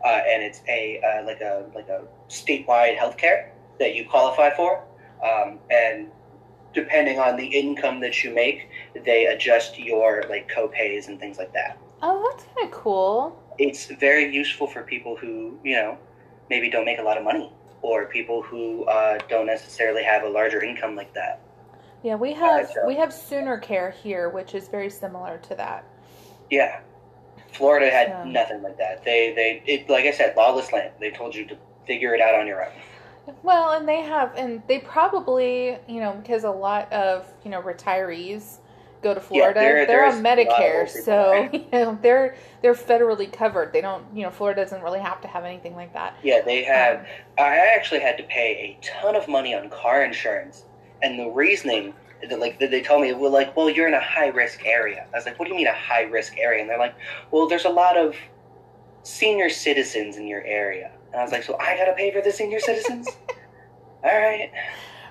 Speaker 2: uh, and it's a uh, like a like a statewide health care that you qualify for, um, and depending on the income that you make, they adjust your like copays and things like that.
Speaker 1: Oh, that's kind of cool.
Speaker 2: It's very useful for people who you know maybe don't make a lot of money or people who uh, don't necessarily have a larger income like that.
Speaker 1: Yeah, we have
Speaker 2: so-
Speaker 1: we have SoonerCare here, which is very similar to that.
Speaker 2: Yeah, Florida had
Speaker 1: So-
Speaker 2: nothing like that. They they it, like I said, lawless land. They told you to figure it out on your own.
Speaker 1: Well, and they have, and they probably, you know, because a lot of you know retirees go to Florida,
Speaker 2: there-
Speaker 1: they're on
Speaker 2: there's a lot of
Speaker 1: Medicare, so [LAUGHS] you know they're they're federally covered. They don't, you know, Florida doesn't really have to have anything like that.
Speaker 2: Yeah, they have.
Speaker 1: Um,
Speaker 2: I actually had to pay a ton of money on car insurance, and the reasoning, that, like that they told me, well, like, well, you're in a high risk area. I was like, what do you mean a high risk area? And they're like, well, there's a lot of senior citizens in your area. And I was like, so I gotta pay for the senior citizens? [LAUGHS] All right.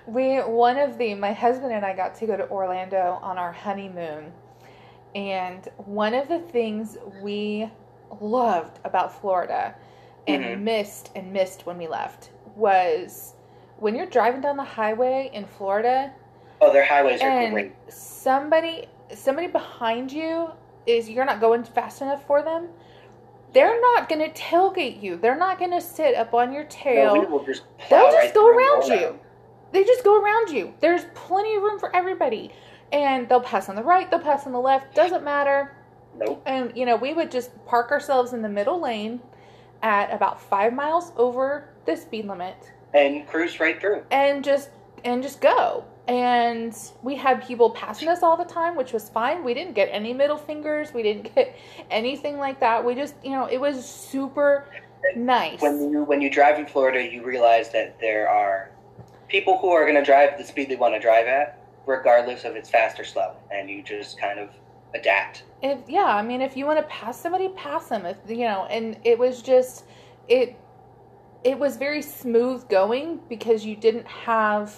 Speaker 1: We one of the my husband and I got to go to Orlando on our honeymoon, and one of the things we loved about Florida and
Speaker 2: Mhm.
Speaker 1: missed and missed when we left was when you're driving down the highway in Florida
Speaker 2: Oh, their highways are
Speaker 1: and
Speaker 2: great.
Speaker 1: somebody somebody behind you is you're not going fast enough for them. They're not going to tailgate you. They're not going to sit up on your tail.
Speaker 2: No, will just
Speaker 1: They'll just
Speaker 2: right
Speaker 1: go around you. They just go around you. There's plenty of room for everybody. And they'll pass on the right, they'll pass on the left, doesn't matter.
Speaker 2: Nope.
Speaker 1: And, you know, we would just park ourselves in the middle lane at about five miles over the speed limit
Speaker 2: And cruise right through.
Speaker 1: and just and just go. And we had people passing us all the time, which was fine. We didn't get any middle fingers. We didn't [LAUGHS] get anything like that. We just, you know, it was super nice.
Speaker 2: When you when you drive in Florida, you realize that there are people who are going to drive the speed they want to drive at, regardless of it's fast or slow, and you just kind of adapt.
Speaker 1: If yeah, I mean, if you want to pass somebody, pass them. If you know, and it was just it. It was very smooth going because you didn't have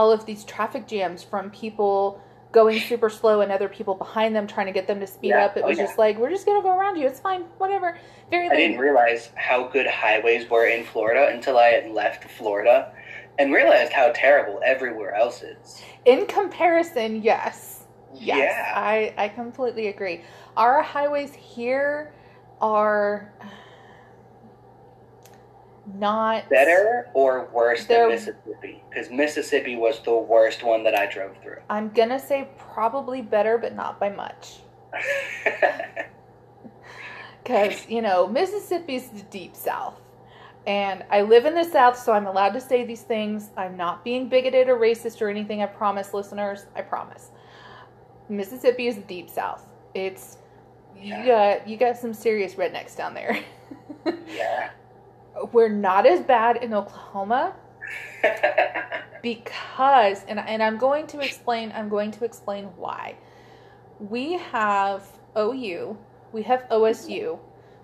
Speaker 1: all of these traffic jams from people going super slow and other people behind them trying to get them to speed
Speaker 2: Yeah.
Speaker 1: up. It
Speaker 2: Oh,
Speaker 1: was
Speaker 2: yeah.
Speaker 1: just like we're just gonna go around you. It's fine, whatever. Very
Speaker 2: I didn't realize how good highways were in Florida until I had left Florida, and realized how terrible everywhere else is.
Speaker 1: In comparison, yes. Yes,
Speaker 2: Yeah.
Speaker 1: I, I completely agree. Our highways here are not
Speaker 2: Better or worse than Mississippi? Because Mississippi was the worst one that I drove through.
Speaker 1: I'm gonna say probably better, but not by much. [LAUGHS] Because, you know, Mississippi's the deep south. And I live in the south, so I'm allowed to say these things. I'm not being bigoted or racist or anything. I promise, listeners. I promise. Mississippi is the deep south. It's you
Speaker 2: Yeah.
Speaker 1: got you got some serious rednecks down there. [LAUGHS]
Speaker 2: yeah.
Speaker 1: We're not as bad in Oklahoma [LAUGHS] because and and I'm going to explain I'm going to explain why. We have OU, we have OSU,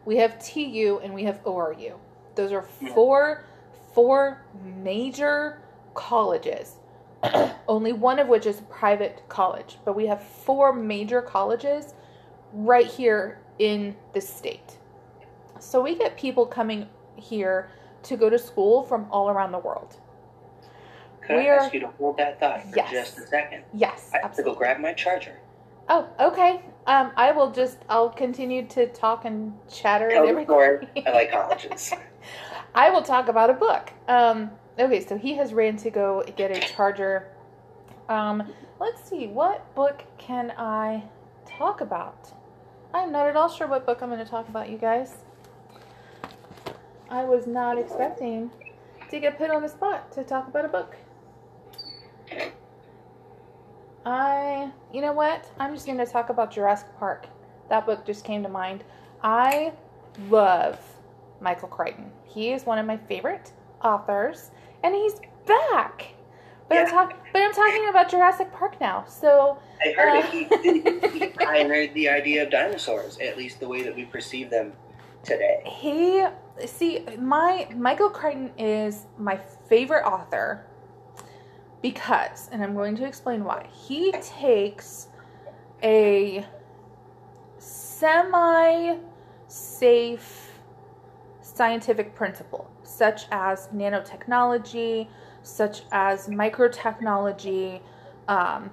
Speaker 1: we have TU and we have ORU. Those are four four major colleges. [CLEARS THROAT] Only one of which is a private college, but we have four major colleges right here in the state. So we get people coming here to go to school from all around the world.
Speaker 2: Could
Speaker 1: We
Speaker 2: I
Speaker 1: are-
Speaker 2: ask you to hold that thought for
Speaker 1: Yes.
Speaker 2: just a second?
Speaker 1: Yes,
Speaker 2: I have to go grab my charger.
Speaker 1: Oh, okay. Um, I will just I'll continue to talk and chatter
Speaker 2: Tell
Speaker 1: and everything.
Speaker 2: I like [LAUGHS] colleges. [LAUGHS]
Speaker 1: I will talk about a book. Um, okay, so he has ran to go get a charger. Um, let's see, what book can I talk about? I'm not at all sure what book I'm going to talk about, you guys. I was not expecting to get put on the spot to talk about a book. I, you know what? I'm just going to talk about Jurassic Park. That book just came to mind. I love Michael Crichton. He is one of my favorite authors, and he's back. But I'm
Speaker 2: Yeah.
Speaker 1: talking, but I'm talking about Jurassic Park now. So
Speaker 2: I heard
Speaker 1: Uh. [LAUGHS]
Speaker 2: he pioneered the idea of dinosaurs, at least the way that we perceive them today.
Speaker 1: he, see, my Michael Crichton is my favorite author because, and I'm going to explain why. He takes a semi-safe scientific principle, such as nanotechnology, such as microtechnology, um,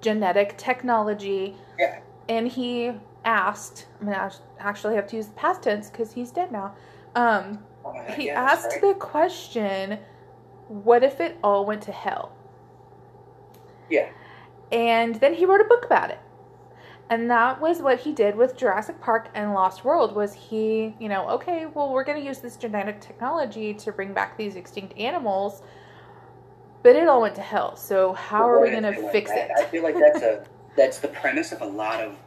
Speaker 1: genetic technology.
Speaker 2: Yeah.
Speaker 1: And he asked, I'm going to actually have to use the past tense because he's dead now. Um,
Speaker 2: Oh
Speaker 1: he
Speaker 2: yeah,
Speaker 1: asked
Speaker 2: right.
Speaker 1: the question, what if it all went to hell?
Speaker 2: Yeah.
Speaker 1: And then he wrote a book about it. And that was what he did with Jurassic Park and Lost World was he, you know, okay, well we're going to use this genetic technology to bring back these extinct animals, but it all went to hell. So how
Speaker 2: But
Speaker 1: are we going to fix
Speaker 2: bad?
Speaker 1: it?
Speaker 2: I feel like that's a [LAUGHS] that's the premise of a lot of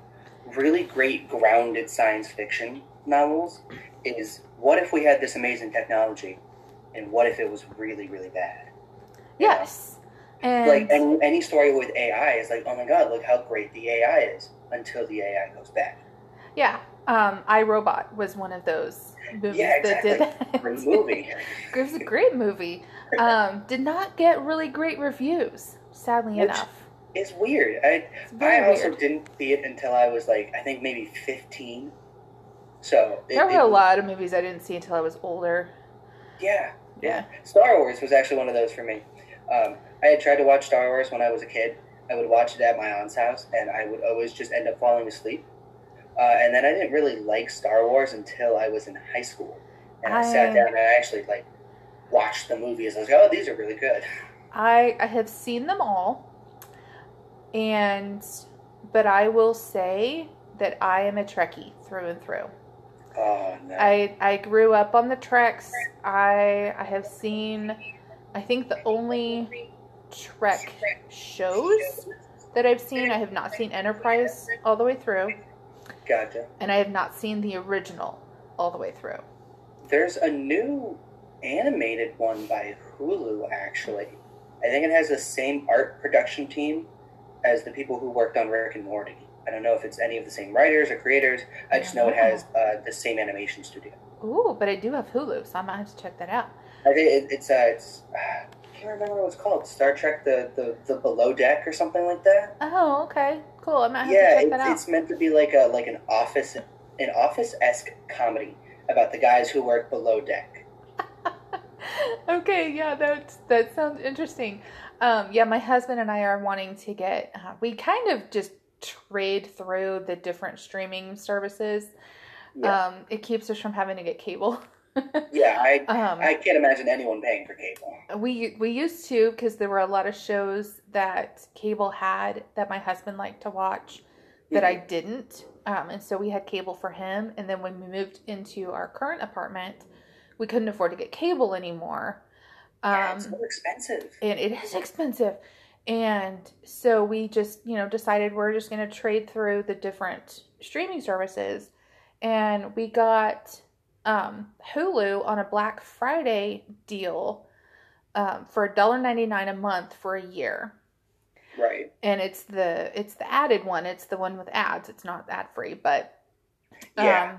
Speaker 2: really great grounded science fiction novels. Is what if we had this amazing technology, and what if it was really really bad? You know?
Speaker 1: yes. And
Speaker 2: Like any any story with AI is like, oh my god, look how great the AI is until the AI goes bad.
Speaker 1: Yeah, Um, I Robot was one of those movies
Speaker 2: Yeah,
Speaker 1: that did that.
Speaker 2: Great movie. [LAUGHS]
Speaker 1: it was a great movie. Um, did not get really great reviews, sadly
Speaker 2: Which-
Speaker 1: enough.
Speaker 2: It's weird. I
Speaker 1: It's
Speaker 2: I also
Speaker 1: weird.
Speaker 2: didn't see it until I was like I think maybe fifteen. So it,
Speaker 1: There were
Speaker 2: it-
Speaker 1: a lot of movies I didn't see until I was older.
Speaker 2: Yeah,
Speaker 1: Yeah.
Speaker 2: Star Wars was actually one of those for me. Um, I had tried to watch Star Wars when I was a kid. I would watch it at my aunt's house, and I would always just end up falling asleep. Uh, and then I didn't really like Star Wars until I was in high school, and I, sat down and I actually like watched the movies. I was like, "Oh, these are really good."
Speaker 1: I I have seen them all, and but I will say that I am a Trekkie through and through.
Speaker 2: Oh no!
Speaker 1: I I grew up on the Treks. I I have seen, I think the only Trek shows that I've seen. I have not seen Enterprise all the way through,
Speaker 2: gotcha.
Speaker 1: and I have not seen the original all the way through.
Speaker 2: There's a new animated one by Hulu. Actually, I think it has the same art production team as the people who worked on Rick and Morty. I don't know if it's any of the same writers or creators. I just know it has uh, the same animation studio.
Speaker 1: Ooh, but I do have Hulu, so I might have to check that out.
Speaker 2: I think it, it's uh, it's uh, I can't remember what it's called. Star Trek: the, the the Below Deck or something like that.
Speaker 1: Oh, okay, cool. I might have
Speaker 2: yeah,
Speaker 1: to check
Speaker 2: it,
Speaker 1: that out.
Speaker 2: Yeah, it's meant to be like a like an office an office esque comedy about the guys who work below deck. [LAUGHS]
Speaker 1: okay, yeah, that that sounds interesting. Um, yeah, my husband and I are wanting to get. Uh, we kind of just trade through the different streaming services.
Speaker 2: Yeah,
Speaker 1: Um, it keeps us from having to get cable. [LAUGHS]
Speaker 2: yeah. I
Speaker 1: um,
Speaker 2: I can't imagine anyone paying for cable.
Speaker 1: we we used to because there were a lot of shows that cable had that my husband liked to watch that I didn't. Um, and so we had cable for him. And then when we moved into our current apartment, we couldn't afford to get cable anymore.
Speaker 2: Yeah,
Speaker 1: Um,
Speaker 2: it's so expensive.
Speaker 1: and it is [LAUGHS] expensive. And so we just, you know, decided we're just going to trade through the different streaming services. And we got um, Hulu on a Black Friday deal um, for $1.99 a month for a year.
Speaker 2: Right.
Speaker 1: And it's the it's the added one. It's the one with ads. It's not ad free, but
Speaker 2: Yeah.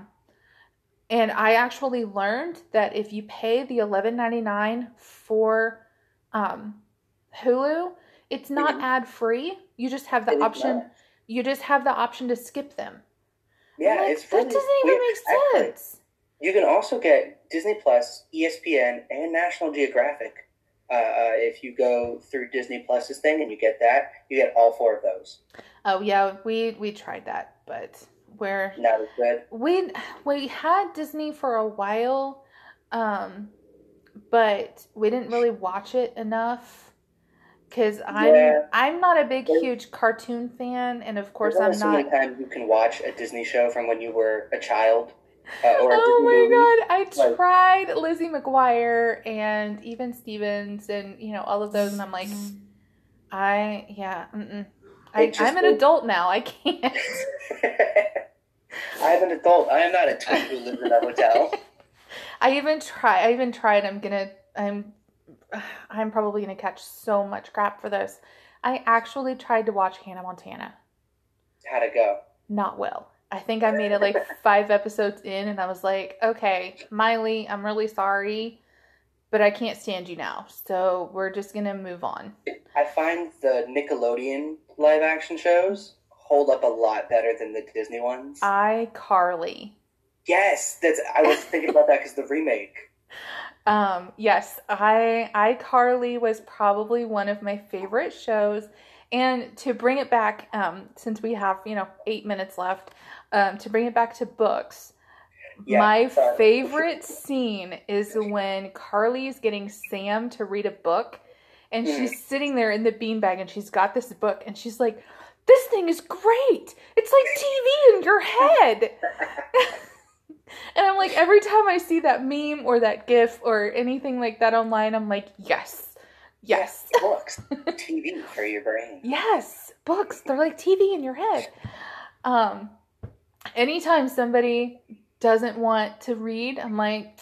Speaker 1: And I actually learned that if you pay the eleven ninety nine for um, Hulu, it's not
Speaker 2: Mhm.
Speaker 1: ad free. You just have the
Speaker 2: is
Speaker 1: option. You just have the option to skip them.
Speaker 2: Yeah,
Speaker 1: like,
Speaker 2: it's really
Speaker 1: that doesn't even
Speaker 2: weird.
Speaker 1: make
Speaker 2: Actually,
Speaker 1: sense.
Speaker 2: You can also get Disney Plus, ESPN, and National Geographic. Uh, uh, if you go through Disney Plus's thing and you get that, you get all four of those.
Speaker 1: Oh yeah, we we tried that, but we're
Speaker 2: Not as good.
Speaker 1: we we had Disney for a while, um, but we didn't really watch it enough because I'm
Speaker 2: Yeah.
Speaker 1: I'm not a big
Speaker 2: There's-
Speaker 1: huge cartoon fan, and of course I'm
Speaker 2: so
Speaker 1: not.
Speaker 2: many times you can watch a Disney show from when you were a child, uh, or a
Speaker 1: Oh
Speaker 2: Disney
Speaker 1: my
Speaker 2: movie.
Speaker 1: god! I
Speaker 2: Like-
Speaker 1: tried Lizzie McGuire and even Stevens and you know all of those, and I'm like, I yeah, mm-mm. I I'm an adult now. I can't. [LAUGHS] [LAUGHS]
Speaker 2: I'm an adult. I am not a twin who lives in a hotel. [LAUGHS]
Speaker 1: I even try. I even tried. I'm gonna. I'm. I'm probably gonna catch so much crap for this. I actually tried to watch Hannah Montana.
Speaker 2: How'd it go?
Speaker 1: Not well. I think I made it like [LAUGHS] five episodes in, and I was like, okay, Miley, I'm really sorry, but I can't stand you now. So we're just gonna move on.
Speaker 2: I find the Nickelodeon live action shows hold up a lot better than the Disney ones.
Speaker 1: iCarly.
Speaker 2: yes, that's. I was thinking about that because the remake. [LAUGHS]
Speaker 1: Um, yes, I iCarly was probably one of my favorite shows. And to bring it back, um, since we have, you know, eight minutes left, um, to bring it back to books,
Speaker 2: Yeah,
Speaker 1: my
Speaker 2: sorry.
Speaker 1: favorite [LAUGHS] scene is when Carly is getting Sam to read a book and she's sitting there in the beanbag and she's got this book and she's like, This thing is great. It's like TV in your head. [LAUGHS] And I'm like, every time I see that meme or that GIF or anything like that online, I'm like, yes, yes,
Speaker 2: books, [LAUGHS] TV for your brain.
Speaker 1: yes, books. They're like TV in your head. Um, anytime somebody doesn't want to read, I'm like,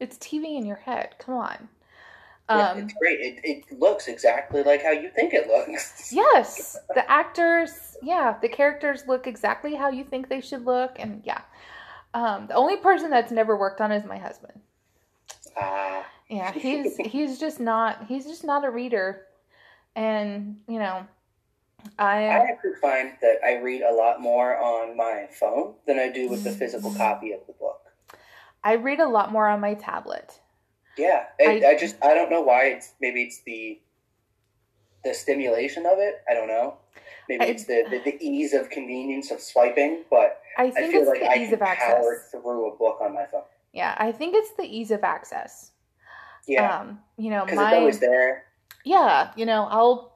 Speaker 1: it's TV in your head. Come on.
Speaker 2: Yeah,
Speaker 1: Um,
Speaker 2: it's great. It, it looks exactly like how you think it looks. [LAUGHS]
Speaker 1: yes, the actors, yeah, the characters look exactly how you think they should look, and yeah. Um, the only person that's never worked on is my husband.
Speaker 2: Ah,
Speaker 1: Yeah, [LAUGHS] he's he's just not he's just not a reader, and you know,
Speaker 2: I
Speaker 1: I
Speaker 2: actually find that I read a lot more on my phone than I do with the physical copy of the book.
Speaker 1: I read a lot more on my tablet.
Speaker 2: Yeah, I,
Speaker 1: I-
Speaker 2: I just I don't know why it's maybe it's the the stimulation of it. I don't know. Maybe
Speaker 1: I-
Speaker 2: it's the, the, the ease of convenience of swiping, but
Speaker 1: I
Speaker 2: I
Speaker 1: think
Speaker 2: feel
Speaker 1: it's
Speaker 2: like
Speaker 1: the
Speaker 2: I
Speaker 1: ease
Speaker 2: can
Speaker 1: of access.
Speaker 2: power through a book on my phone.
Speaker 1: Yeah, I think it's the ease of access.
Speaker 2: Yeah,
Speaker 1: Um, you know,
Speaker 2: because
Speaker 1: my
Speaker 2: it's always there.
Speaker 1: yeah, you know, I'll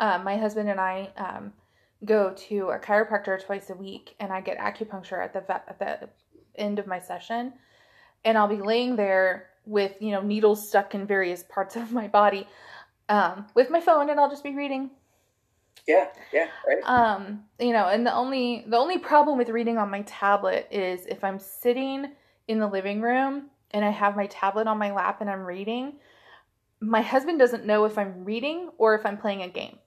Speaker 1: uh, my husband and I um, go to a chiropractor twice a week, and I get acupuncture at the vet, at the end of my session, and I'll be laying there with you know needles stuck in various parts of my body, um, with my phone, and I'll just be reading.
Speaker 2: Yeah, yeah, right.
Speaker 1: Um, you know, and the only the only problem with reading on my tablet is if I'm sitting in the living room and I have my tablet on my lap and I'm reading, my husband doesn't know if I'm reading or if I'm playing a game.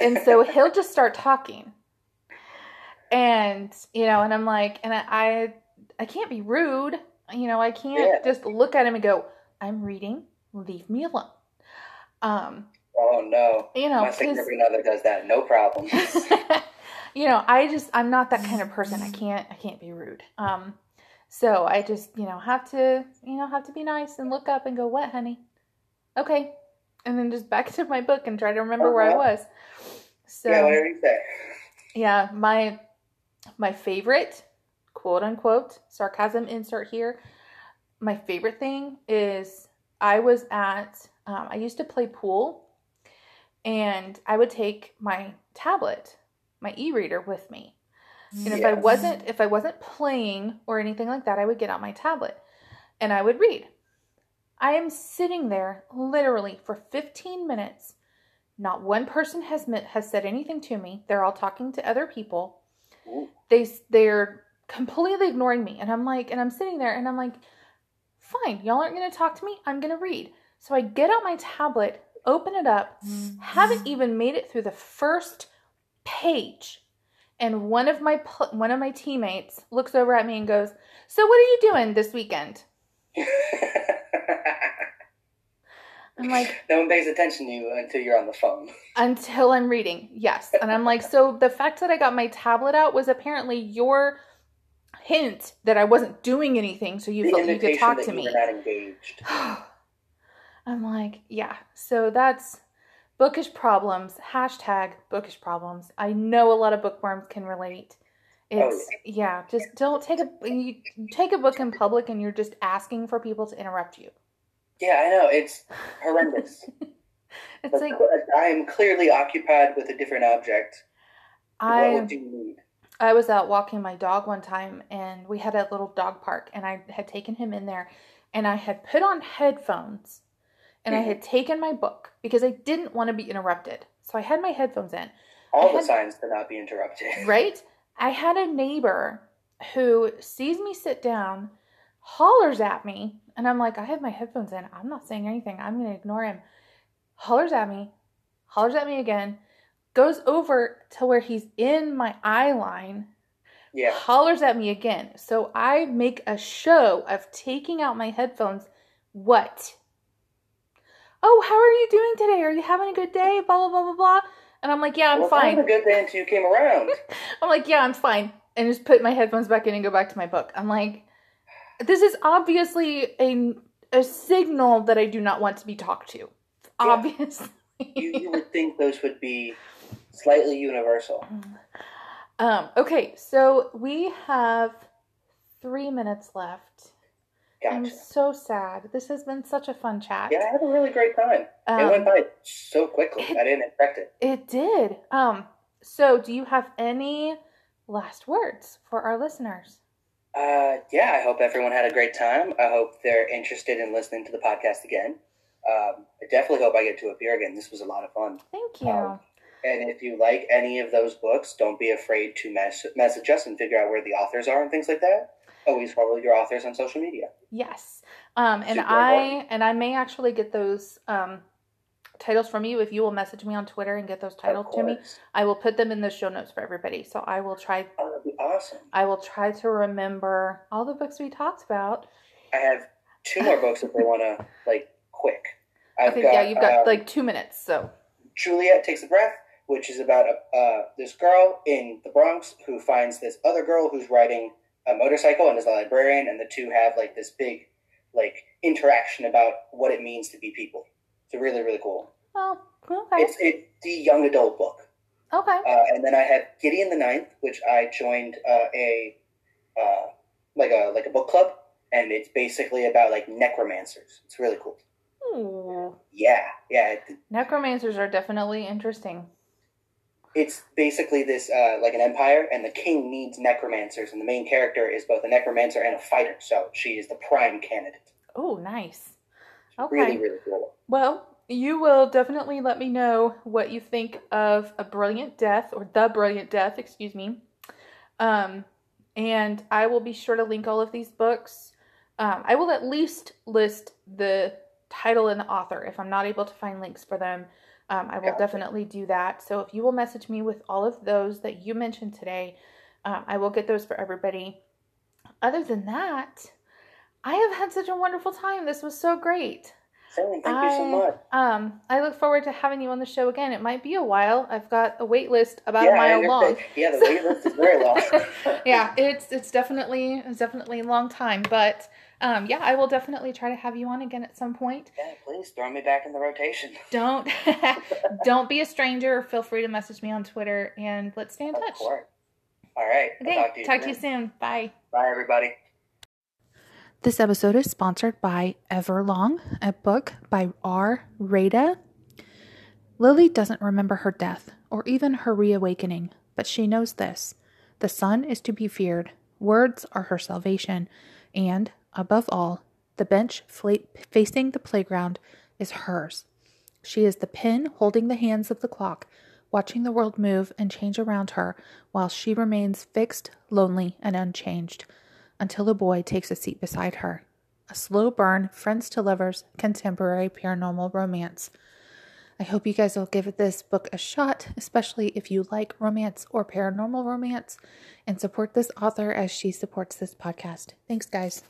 Speaker 1: And so [LAUGHS] he'll just start talking. And, you know, and I'm like, and I I, I can't be rude. You know, I can't
Speaker 2: Yeah.
Speaker 1: just look at him and go, I'm reading, leave me alone. Um,
Speaker 2: Oh no,
Speaker 1: you know,
Speaker 2: my significant other does that, no problem. [LAUGHS]
Speaker 1: you know, I just I'm not that kind of person. I can't I can't be rude. Um so I just, you know, have to, you know, have to be nice and look up and go, "What, honey?" Okay. And then just back [LAUGHS] to my book and try to remember where I
Speaker 2: Uh-huh.
Speaker 1: was. So
Speaker 2: yeah, whatever you say.
Speaker 1: yeah, my my favorite quote unquote sarcasm insert here. My favorite thing is I was at um, I used to play pool and I would take my tablet, my e-reader with me. And if I wasn't if I wasn't playing or anything like that, I would get out my tablet and I would read. I am sitting there literally for 15 minutes. Not one person has met, has said anything to me. They're all talking to other people. They they're completely ignoring me and I'm like and I'm sitting there and I'm like fine, y'all aren't going to talk to me. I'm going to read. So I get out my tablet, open it up, haven't mm-hmm. even made it through the first page and one of my one of my teammates looks over at me and goes so what are you doing this weekend [LAUGHS] i'm like
Speaker 2: no one pays attention to you until you're on the phone. [LAUGHS]
Speaker 1: until i'm reading yes and i'm like so the fact that i got my tablet out was apparently your hint that i wasn't doing anything so you
Speaker 2: the
Speaker 1: felt you could talk to me
Speaker 2: were not engaged. [SIGHS]
Speaker 1: I'm like, yeah. So that's bookish problems. Hashtag bookish problems. I know a lot of bookworms can relate.
Speaker 2: Oh,
Speaker 1: It's yeah. Just don't take a you take a book in public and you're just asking for people to interrupt you.
Speaker 2: Yeah, I know it's horrendous. [LAUGHS]
Speaker 1: It's
Speaker 2: But
Speaker 1: like
Speaker 2: I am clearly occupied with a different object. what
Speaker 1: I
Speaker 2: would you need?
Speaker 1: I was out walking my dog one time and we had a little dog park and I had taken him in there and I had put on headphones and I had mm-hmm. taken my book because I didn't want to be interrupted. So I had my headphones in.
Speaker 2: All the signs to not be interrupted. [LAUGHS]
Speaker 1: right? I had a neighbor who sees me sit down, hollers at me, and I'm like, I have my headphones in. I'm not saying anything. I'm going to ignore him. Hollers at me, hollers at me again, goes over to where he's in my eye line,
Speaker 2: Yeah.
Speaker 1: hollers at me again. So I make a show of taking out my headphones. What? Oh, how are you doing today? Are you having a good day? Blah, blah, blah, blah, blah. And I'm like, yeah, I'm
Speaker 2: well,
Speaker 1: fine.
Speaker 2: A good day until you came around. [LAUGHS]
Speaker 1: I'm like, yeah, I'm fine. And just put my headphones back in and go back to my book. I'm like, this is obviously a, a signal that I do not want to be talked to. Obviously.
Speaker 2: you, you would think those would be slightly universal.
Speaker 1: um, okay, so we have three minutes left.
Speaker 2: Gotcha.
Speaker 1: I'm so sad. This has been such a fun chat.
Speaker 2: Yeah, I had a really great time. it
Speaker 1: Um,
Speaker 2: went by so quickly. I didn't expect it.
Speaker 1: It did. Um, so do you have any last words for our listeners?
Speaker 2: Uh, yeah, I hope everyone had a great time. I hope they're interested in listening to the podcast again. Um, I definitely hope I get to appear again. This was a lot of fun.
Speaker 1: Thank you.
Speaker 2: Um, And if you like any of those books, don't be afraid to mess- message us and figure out where the authors are and things like that. Always follow your authors on social media.
Speaker 1: Yes. Um, and
Speaker 2: Super
Speaker 1: I
Speaker 2: important.
Speaker 1: and I may actually get those um, titles from you if you will message me on Twitter and get those titles to me. I will put them in the show notes for everybody. So I will try
Speaker 2: Uh, would be awesome.
Speaker 1: I will try to remember all the books we talked about.
Speaker 2: I have two more books if they want to like quick. I've
Speaker 1: okay, yeah, you've got
Speaker 2: um,
Speaker 1: like two minutes, so
Speaker 2: Juliet takes a breath, which is about a, uh, this girl in the Bronx who finds this other girl who's riding a motorcycle and is a librarian, and the two have like this big like interaction about what it means to be people. It's really really cool.
Speaker 1: oh, okay,
Speaker 2: It's it's the young adult book.
Speaker 1: okay.
Speaker 2: Uh, and then I had Gideon the Ninth, which I joined uh, a uh, like a like a book club, and it's basically about like necromancers. It's really cool.
Speaker 1: Ooh.
Speaker 2: Yeah, yeah.
Speaker 1: Necromancers are definitely interesting.
Speaker 2: It's basically this uh, like an empire, and the king needs necromancers, and the main character is both a necromancer and a fighter, so she is the prime candidate.
Speaker 1: Oh, nice. Okay.
Speaker 2: Really, really cool.
Speaker 1: Well, you will definitely let me know what you think of A Brilliant Death or The Brilliant Death, excuse me. Um, and I will be sure to link all of these books. Um, I will at least list the title and the author if I'm not able to find links for them. Um, I will
Speaker 2: Gotcha.
Speaker 1: definitely do that. So if you will message me with all of those that you mentioned today, um, I will get those for everybody. Other than that, I have had such a wonderful time. This was so great.
Speaker 2: Thank you so much.
Speaker 1: Um, I look forward to having you on the show again. It might be a while. I've got a wait list about
Speaker 2: yeah,
Speaker 1: a mile long.
Speaker 2: Yeah, the wait list is very long. [LAUGHS]
Speaker 1: yeah, it's it's definitely it's definitely a long time, but um, yeah, I will definitely try to have you on again at some point.
Speaker 2: Yeah, please throw me back in the rotation. [LAUGHS]
Speaker 1: Don't [LAUGHS] don't be a stranger. Feel free to message me on Twitter and let's stay in
Speaker 2: Of
Speaker 1: touch.
Speaker 2: course. All right. I'll
Speaker 1: Okay,
Speaker 2: talk to you
Speaker 1: talk to
Speaker 2: soon.
Speaker 1: you soon. Bye.
Speaker 2: Bye, everybody.
Speaker 1: This episode is sponsored by Everlong, a book by R. Raeta. Lily doesn't remember her death or even her reawakening, but she knows this the sun is to be feared, words are her salvation, and, above all, the bench facing the playground is hers. She is the pin holding the hands of the clock, watching the world move and change around her while she remains fixed, lonely, and unchanged until a boy takes a seat beside her. A slow burn, friends to lovers, contemporary paranormal romance. I hope you guys will give this book a shot, especially if you like romance or paranormal romance, and support this author as she supports this podcast. Thanks, guys.